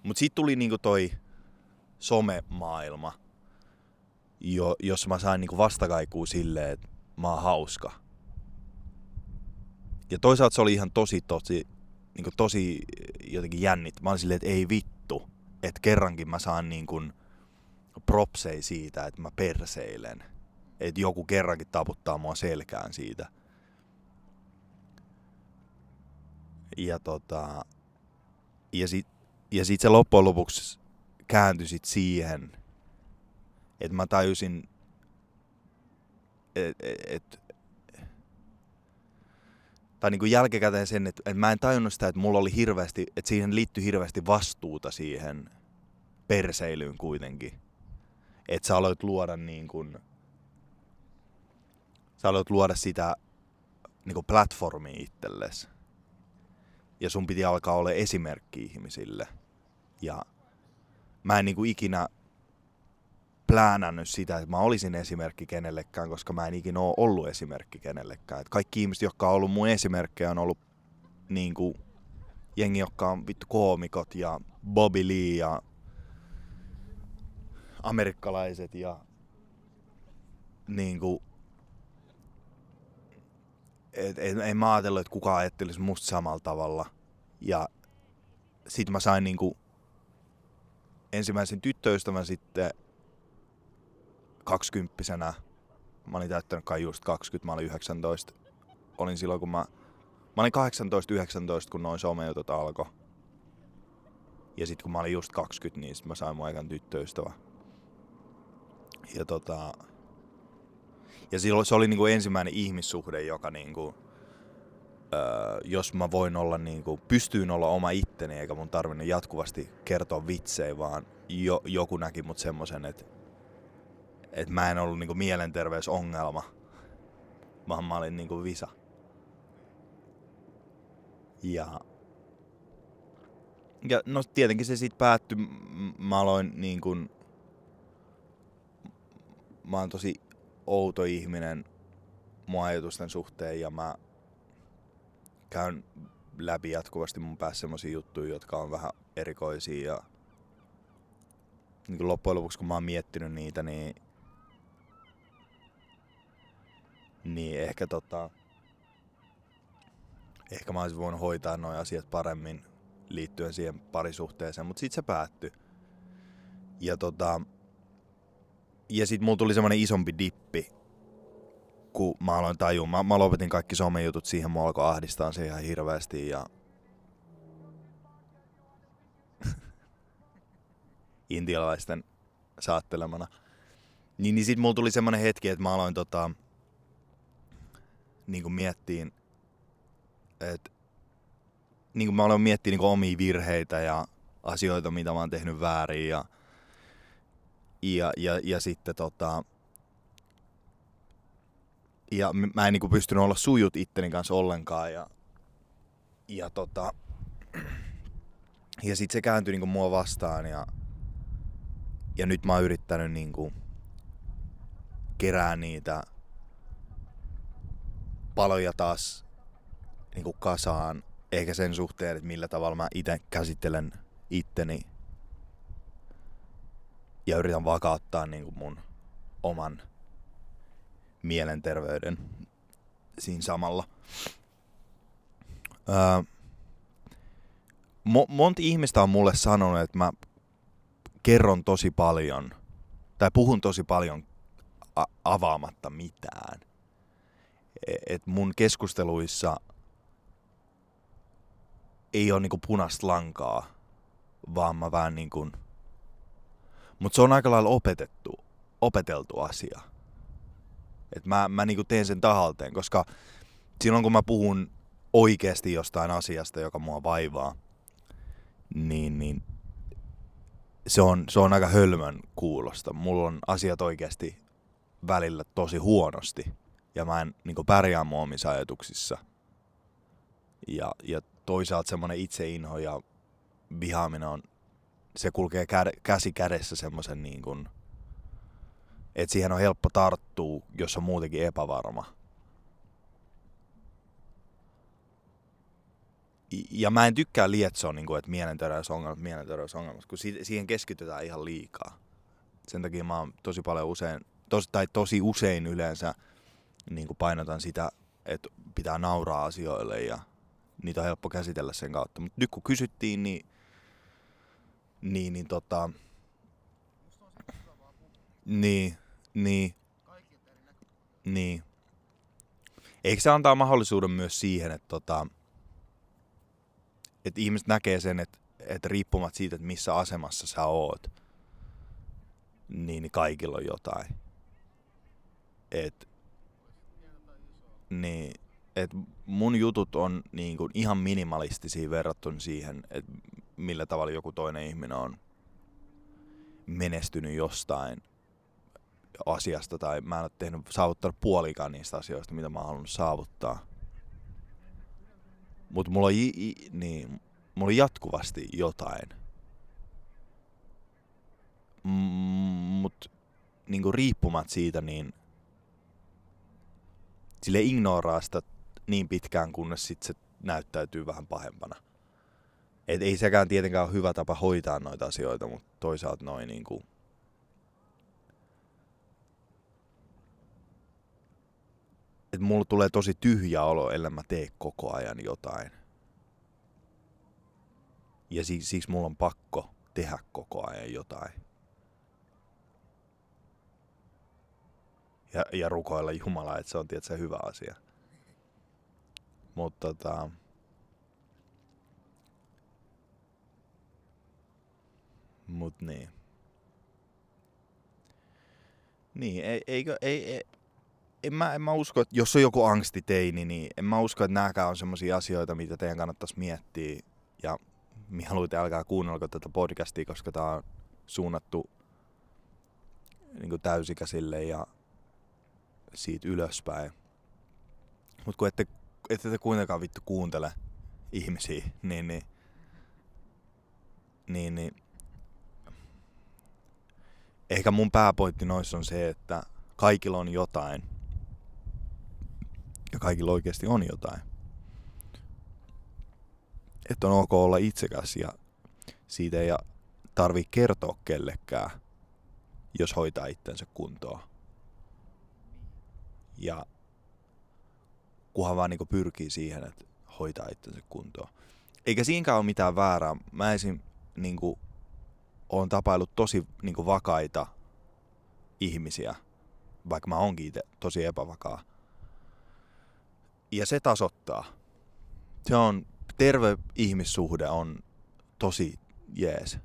Mut sitten tuli niinku toi somemaailma, jo, jossa mä sain niinku vastakaikua silleen, että mä oon hauska. Ja toisaalta se oli ihan tosi, tosi, niinku tosi jotenkin jännit. Mä olin silleen, että ei vittu, että kerrankin mä saan niinku propsei siitä, että mä perseilen. Että joku kerrankin taputtaa mua selkään siitä – Ja tota, ja sit, ja sit se loppujen lopuksi kääntyi sit siihen, että mä tajusin, että et, tai niin kuin jälkikäteen sen, että, että mä en tajunnut sitä, että mulla oli hirveästi, että siihen liittyi hirveästi vastuuta siihen perseilyyn kuitenkin. Että sä aloit luoda niin kuin, sä aloit luoda sitä niin kuin platformia itsellesi. Ja sun piti alkaa olla esimerkki ihmisille. Ja mä en kuin ikinä pläänännyt sitä, että mä olisin esimerkki kenellekään, koska mä en ikinä ole ollut esimerkki kenellekään. Et kaikki ihmiset, jotka on ollut mun esimerkkejä, on ollut niin kuin, jengi, jotka on vittu koomikot ja Bobby Lee ja amerikkalaiset ja niin kuin, et, et, en mä ajatellut, että kukaan ajattelisi musta samalla tavalla. Ja sit mä sain niinku ensimmäisen tyttöystävän sitten kaksikymppisenä. Mä olin täyttänyt kai just 20, mä olin 19. Olin silloin, kun mä... Mä olin 18-19, kun noin somejutut alkoi. Ja sitten kun mä olin just 20, niin sit mä sain mun ekan tyttöystävä. Ja tota... Ja silloin se oli niinku ensimmäinen ihmissuhde, joka niinku... Öö, jos mä voin olla niinku, pystyyn olla oma itteni, eikä mun tarvinnut jatkuvasti kertoa vitsejä, vaan jo, joku näki mut semmosen, että että mä en ollut niinku mielenterveysongelma, vaan mä olin niinku visa. Ja, ja no tietenkin se sitten päättyi, mä aloin niin kuin, mä oon tosi outo ihminen mun ajatusten suhteen ja mä käyn läpi jatkuvasti mun päässä semmosia juttuja, jotka on vähän erikoisia ja niin loppujen lopuksi kun mä oon miettinyt niitä, niin niin ehkä tota, ehkä mä olisin voinut hoitaa nuo asiat paremmin liittyen siihen parisuhteeseen, mutta sitten se päättyi. Ja tota, ja sitten mulla tuli semmonen isompi dippi, kun mä aloin tajua. Mä, mä lopetin kaikki somejutut siihen, mua alkoi ahdistaa se ihan hirveästi ja <laughs> intialaisten saattelemana. Niin, niin sit mulla tuli semmonen hetki, että mä aloin tota, niin kuin miettiin, että niin kuin mä aloin miettiä niin omia virheitä ja asioita, mitä mä oon tehnyt väärin ja, ja, ja, ja sitten tota, ja mä en niin kuin pystynyt olla sujut itteni kanssa ollenkaan ja, ja tota, ja sit se kääntyi niin kuin mua vastaan ja, ja nyt mä oon yrittänyt niin kuin kerää niitä paloja taas niin kuin kasaan, eikä sen suhteen, että millä tavalla mä itse käsittelen itteni ja yritän vakauttaa niin kuin mun oman mielenterveyden siinä samalla. Öö, mo- monta ihmistä on mulle sanonut, että mä kerron tosi paljon tai puhun tosi paljon a- avaamatta mitään että mun keskusteluissa ei ole niinku punaista lankaa, vaan mä vähän niin kuin... Mutta se on aika lailla opetettu, opeteltu asia. Et mä, mä niinku teen sen tahalteen, koska silloin kun mä puhun oikeasti jostain asiasta, joka mua vaivaa, niin, niin se, on, se on aika hölmön kuulosta. Mulla on asiat oikeasti välillä tosi huonosti ja mä en niin pärjää mun omissa ajatuksissa. Ja, ja toisaalta semmoinen itseinho ja vihaaminen on, se kulkee kä- käsi kädessä semmoisen niin kuin, että siihen on helppo tarttua, jos on muutenkin epävarma. Ja mä en tykkää lietsoa, niin kuin, että mielenterveysongelmat, mielenterveysongelmat, kun siihen keskitytään ihan liikaa. Sen takia mä oon tosi paljon usein, tos, tai tosi usein yleensä niin kuin painotan sitä, että pitää nauraa asioille ja niitä on helppo käsitellä sen kautta. Mutta nyt kun kysyttiin, niin, niin, niin tota, niin, niin, niin. Eikö se antaa mahdollisuuden myös siihen, että tota, että ihmiset näkee sen, että, että riippumatta siitä, että missä asemassa sä oot, niin, niin kaikilla on jotain. Et, niin, et mun jutut on niin kuin ihan minimalistisia verrattuna siihen, että millä tavalla joku toinen ihminen on menestynyt jostain asiasta tai mä en ole tehnyt, saavuttanut puolikaan niistä asioista, mitä mä oon halunnut saavuttaa. Mutta mulla, on, niin, mulla on jatkuvasti jotain. Mutta niinku riippumat siitä, niin sille ignoraa sitä niin pitkään, kunnes sit se näyttäytyy vähän pahempana. Et ei sekään tietenkään ole hyvä tapa hoitaa noita asioita, mutta toisaalta noin niinku... Et mulla tulee tosi tyhjä olo, ellei mä tee koko ajan jotain. Ja siksi, siksi mulla on pakko tehdä koko ajan jotain. Ja, ja rukoilla Jumalaa, että se on tietysti hyvä asia. Mutta tota, Mut niin. Niin, ei, eikö, ei, ei, en mä, en mä usko, että jos on joku angstiteini, niin en mä usko, että nääkään on semmoisia asioita, mitä teidän kannattaisi miettiä. Ja mieluiten älkää kuunnelko tätä podcastia, koska tää on suunnattu niin täysikäisille ja siitä ylöspäin. Mutta kun ette, ette te kuitenkaan vittu kuuntele ihmisiä, niin, niin, niin, niin ehkä mun pääpointti noissa on se, että kaikilla on jotain. Ja kaikilla oikeasti on jotain. Että on ok olla itsekäs ja siitä ei tarvi kertoa kellekään, jos hoitaa itsensä kuntoon. Ja kunhan vaan niin pyrkii siihen, että hoitaa itsensä kuntoon. Eikä siinäkään ole mitään väärää. Mä esim. Niin kuin, olen tapailut tosi niin kuin, vakaita ihmisiä, vaikka mä onkin itse tosi epävakaa. Ja se tasoittaa. Se on, terve ihmissuhde on tosi jees.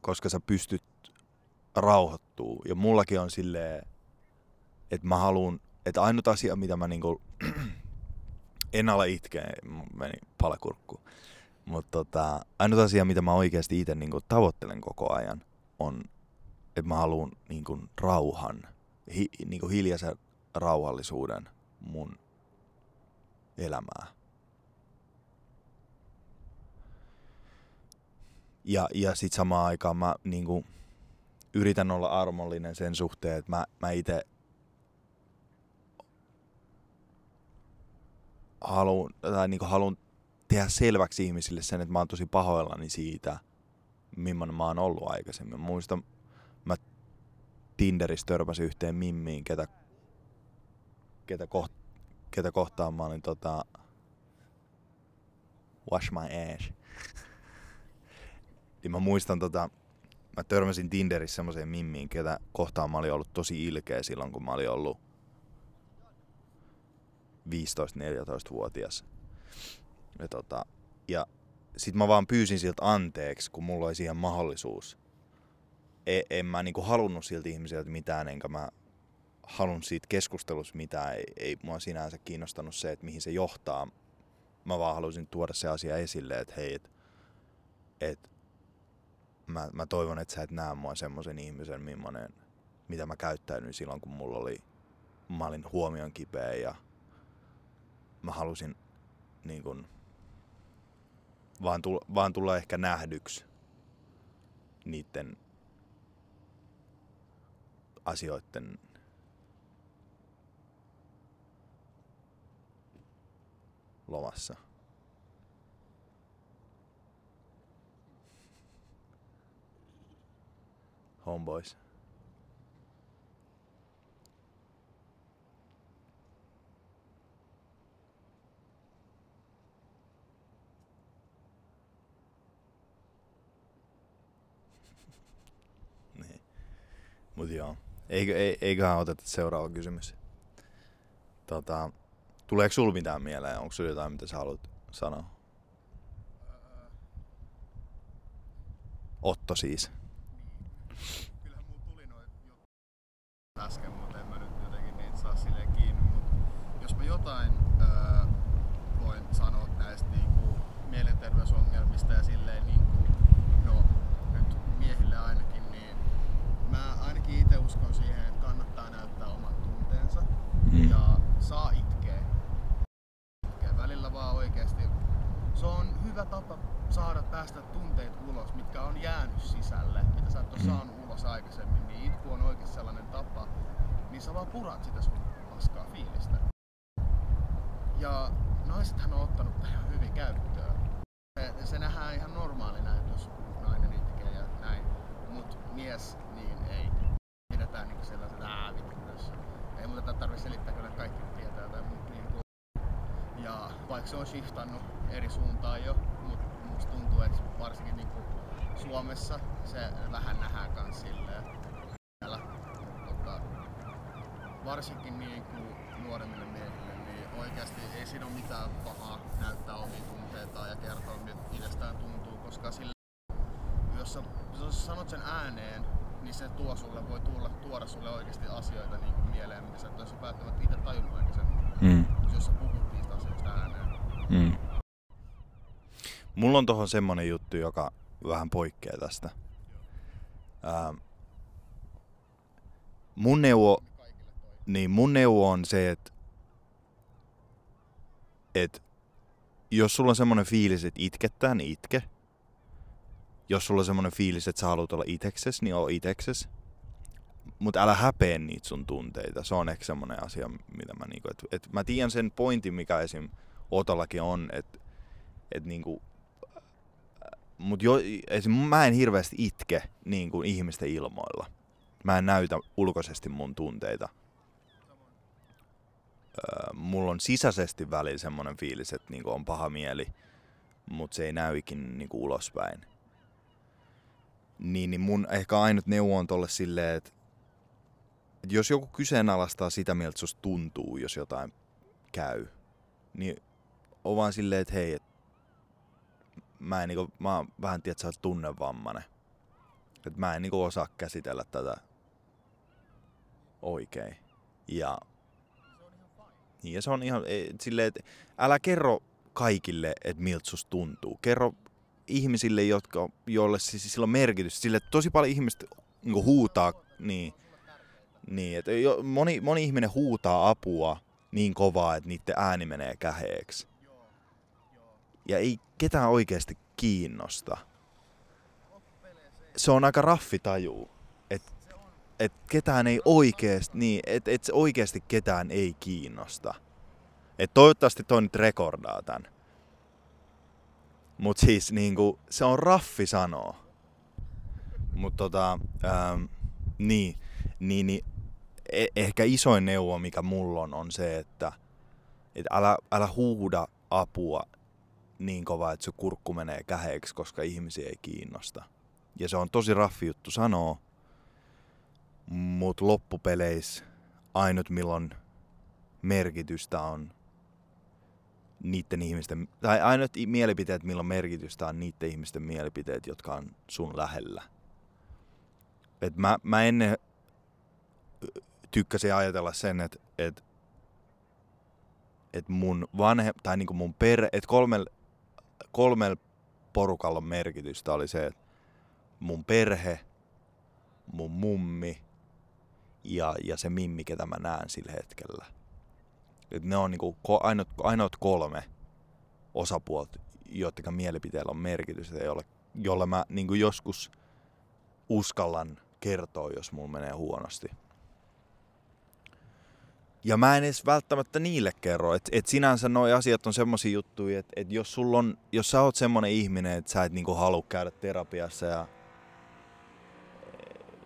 Koska sä pystyt rauhoittuu. Ja mullakin on silleen, että mä haluan, että ainut asia, mitä mä niinku, <clears throat> en ala itkeä, meni palakurkku. Mutta tota, ainut asia, mitä mä oikeasti itse niinku tavoittelen koko ajan, on, että mä haluan niinku rauhan, hi, niinku hiljaisen rauhallisuuden mun elämää. Ja, ja sitten samaan aikaan mä niinku, yritän olla armollinen sen suhteen, että mä, mä itse haluan, tai niin tehdä selväksi ihmisille sen, että mä oon tosi pahoillani siitä, millainen mä oon ollut aikaisemmin. Muistan, mä Tinderissä törmäsin yhteen mimmiin, ketä, ketä, koht, ketä kohtaan mä olin tota, wash my ass. niin mä muistan tota, mä törmäsin Tinderissä semmoiseen mimmiin, ketä kohtaan mä olin ollut tosi ilkeä silloin, kun mä olin ollut 15-14-vuotias. Ja, tota, ja sit mä vaan pyysin siltä anteeksi, kun mulla oli siihen mahdollisuus. E, en mä niinku halunnut siltä ihmiseltä mitään, enkä mä halunnut siitä keskustelussa mitään. Ei, ei mua sinänsä kiinnostanut se, että mihin se johtaa. Mä vaan halusin tuoda se asia esille, että hei, että et, mä, mä toivon, että sä et näe mua semmoisen ihmisen, millainen, mitä mä käyttäydyin silloin, kun mulla oli, mä olin huomion kipeä ja mä halusin niin kun, vaan, tulla, vaan tulla ehkä nähdyksi niiden asioiden lomassa. Homeboys. niin. Mut joo. Eikö, ei, eiköhän oteta seuraava kysymys. Tota, tuleeko sul mitään mieleen? Onko sulla jotain, mitä sä haluat sanoa? Otto siis. Kyllähän mulla tuli noin äsken, mutta en mä nyt jotenkin niitä saa silleen kiinni. Mut jos mä jotain öö, voin sanoa näistä niinku, mielenterveysongelmista ja silleen niinku, no nyt miehille ainakin, mä ainakin itse uskon siihen, että kannattaa näyttää omat tunteensa Mm. ja saa itkeä. itkeä. Välillä vaan oikeasti. Se on hyvä tapa saada päästä tunteet ulos, mitkä on jäänyt sisälle, mitä sä et ole Mm. saanut ulos aikaisemmin. Niin itku on oikeasti sellainen tapa, niin sä vaan purat sitä sun paskaa fiilistä. Ja naisethan on ottanut ihan hyvin käyttöön. Se, se nähdään ihan normaalina, että jos nainen itkee ja näin. Mut mies. Pidetään niinku sellaiset ää vittu tässä. Ei muuta tätä tarvitse selittää, kyllä kaikki tietää tai mut niinku. Ja vaikka se on shiftannut eri suuntaan jo, mutta musta tuntuu, että varsinkin niinku Suomessa se vähän nähdään kans silleen. Siellä, tota, varsinkin niin kuin nuoremmille miehille, niin oikeasti ei siinä ole mitään pahaa näyttää omia tunteitaan ja kertoa, miltä itsestään tuntuu, koska sille, jos sä, jos sä sanot sen ääneen, niin se tuo sulle, voi tulla, tuoda sulle oikeasti asioita niin kuin mieleen, mitä sä et olisi välttämättä itse tajunnut aikaisemmin, Mm. jos sä puhut niistä asioista ääneen. Mm. Mulla on tohon semmonen juttu, joka vähän poikkeaa tästä. Ähm, mun neuvo, niin mun neuvo on se, että et jos sulla on semmonen fiilis, että itkettää, niin itke. Jos sulla on semmonen fiilis, että sä haluat olla itekses, niin oo itekses. Mutta älä häpeä niitä sun tunteita. Se on ehkä semmonen asia, mitä mä niinku, et, et mä tiedän sen pointin, mikä esim. Otollakin on, että et niinku, mut jo, esim. mä en hirveästi itke niin kuin ihmisten ilmoilla. Mä en näytä ulkoisesti mun tunteita. Öö, mulla on sisäisesti välillä semmonen fiilis, että niinku on paha mieli, mutta se ei näy ikinä niinku ulospäin. Niin, niin mun ehkä ainut neuvo on tolle silleen, että et jos joku kyseenalaistaa sitä, miltä susta tuntuu, jos jotain käy, niin on vaan silleen, että hei, et mä en niinku, mä oon vähän tiedät, sä oot tunnevammanen. Et mä en niinku osaa käsitellä tätä oikein. Ja, niin, ja se on ihan silleen, että älä kerro kaikille, että miltä susta tuntuu. Kerro ihmisille, jotka, joille siis sillä on merkitys. Sille, että tosi paljon ihmiset niin huutaa, niin, niin että jo, moni, moni ihminen huutaa apua niin kovaa, että niiden ääni menee käheeksi. Ja ei ketään oikeasti kiinnosta. Se on aika raffi tajuu, että et ketään ei oikeasti, niin, et se oikeasti ketään ei kiinnosta. Et toivottavasti toi nyt rekordaa tän. Mut siis niinku, se on raffi sanoo. Mut tota, ähm, niin, niin, niin e- ehkä isoin neuvo, mikä mulla on, on se, että et älä, älä huuda apua niin kovaa, että se kurkku menee käheeksi, koska ihmisiä ei kiinnosta. Ja se on tosi raffi juttu sanoa, mutta loppupeleissä ainut milloin merkitystä on niiden ihmisten, tai ainut i- mielipiteet milloin merkitystä on niiden ihmisten mielipiteet, jotka on sun lähellä. Et mä, mä ennen tykkäsin ajatella sen, että et, et mun vanhe, tai niinku mun perhe, että kolmel, kolmel porukalla on merkitystä oli se, että mun perhe, mun mummi ja, ja se mimmi, ketä mä näen sillä hetkellä. Et ne on niinku ko- ainoat, kolme osapuolta, joiden mielipiteellä on merkitystä, jolle, jolle mä niinku joskus uskallan kertoa, jos mulla menee huonosti. Ja mä en edes välttämättä niille kerro, että et sinänsä noi asiat on semmosia juttuja, että et jos jos sä oot semmonen ihminen, että sä et niinku halua käydä terapiassa ja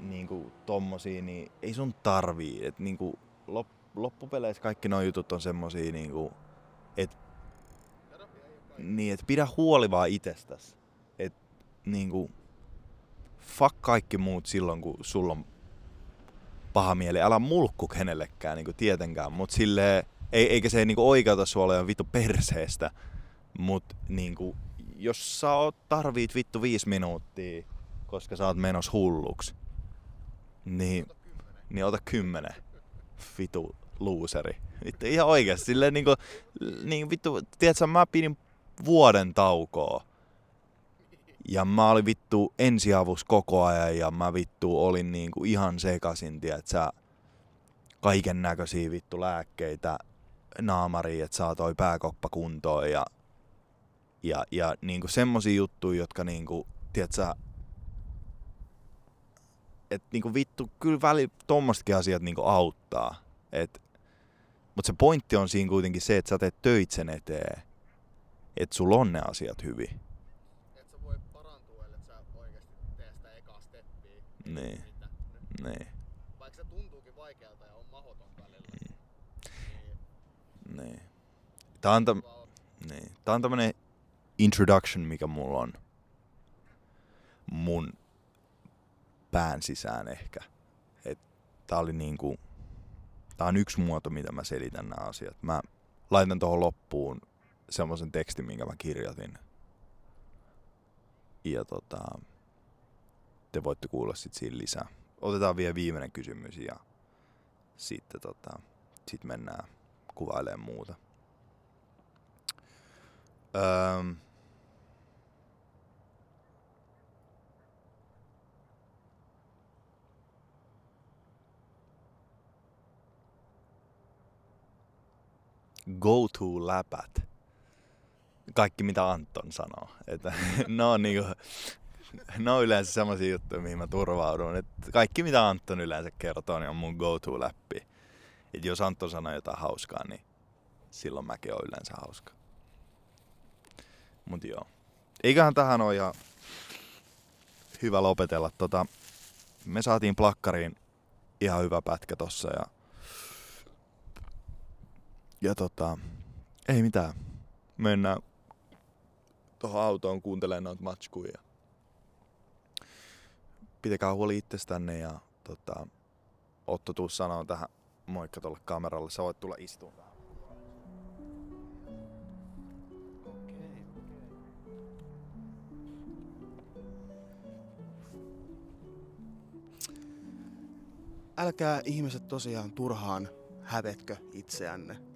niinku tommosia, niin ei sun tarvii. Et niinku lop, loppupeleissä kaikki nuo jutut on semmosia niinku, et, niin, et pidä huoli vaan itsestäs. Et niinku, fuck kaikki muut silloin, kun sulla on paha mieli. Älä mulkku kenellekään niinku tietenkään, mut silleen, ei, eikä se niinku oikeuta sua olemaan vittu perseestä. Mut niinku, jos sä oot, tarvit vittu viisi minuuttia, koska sä oot menossa hulluksi, niin, niin ota kymmenen. Vitu looseri. Vittu ihan oikeesti. Silleen niinku, niin vittu, tiedätkö, mä pidin vuoden taukoa. Ja mä olin vittu ensiavus koko ajan ja mä vittu olin niinku ihan sekasin, tiedätkö, kaiken näköisiä vittu lääkkeitä naamariin, että saa toi pääkoppa kuntoon ja, ja, ja niinku semmosia juttuja, jotka niinku, tiedätkö, että niinku vittu, kyllä väli tommosetkin asiat niinku auttaa. Et, mutta se pointti on siinä kuitenkin se, että sä teet töit sen eteen, että sulla on ne asiat hyvin. Et sä voi parantua, ellei sä oikeesti tee sitä ekaa steppiä. Niin. Mitä? Niin, Vaikka se tuntuukin vaikealta ja on mahoton välillä. Niin niin. Tää on, vaan niin. Tää on tämmönen introduction, mikä mulla on mun pään sisään ehkä. Et tää oli niinku, tää on yksi muoto, mitä mä selitän nämä asiat. Mä laitan tuohon loppuun semmoisen tekstin, minkä mä kirjoitin. Ja tota, te voitte kuulla sit siinä lisää. Otetaan vielä viimeinen kysymys ja sitten tota, sit mennään kuvailemaan muuta. Öö, go to läpät. Kaikki mitä Anton sanoo. Että, <laughs> ne, on niinku, ne on yleensä semmoisia juttuja, mihin mä turvaudun. Et kaikki mitä Anton yleensä kertoo, niin on mun go to läppi. Et jos Anton sanoo jotain hauskaa, niin silloin mäkin on yleensä hauska. Mut joo. Eiköhän tähän ole ihan hyvä lopetella. Tota, me saatiin plakkariin ihan hyvä pätkä tossa ja ja tota, ei mitään. Mennään tuohon autoon kuuntelemaan noita matskuja. Pitäkää huoli itsestänne ja tota, Otto tuu sanoo tähän moikka tuolle kameralle. Sä voit tulla istumaan. Älkää ihmiset tosiaan turhaan hävetkö itseänne.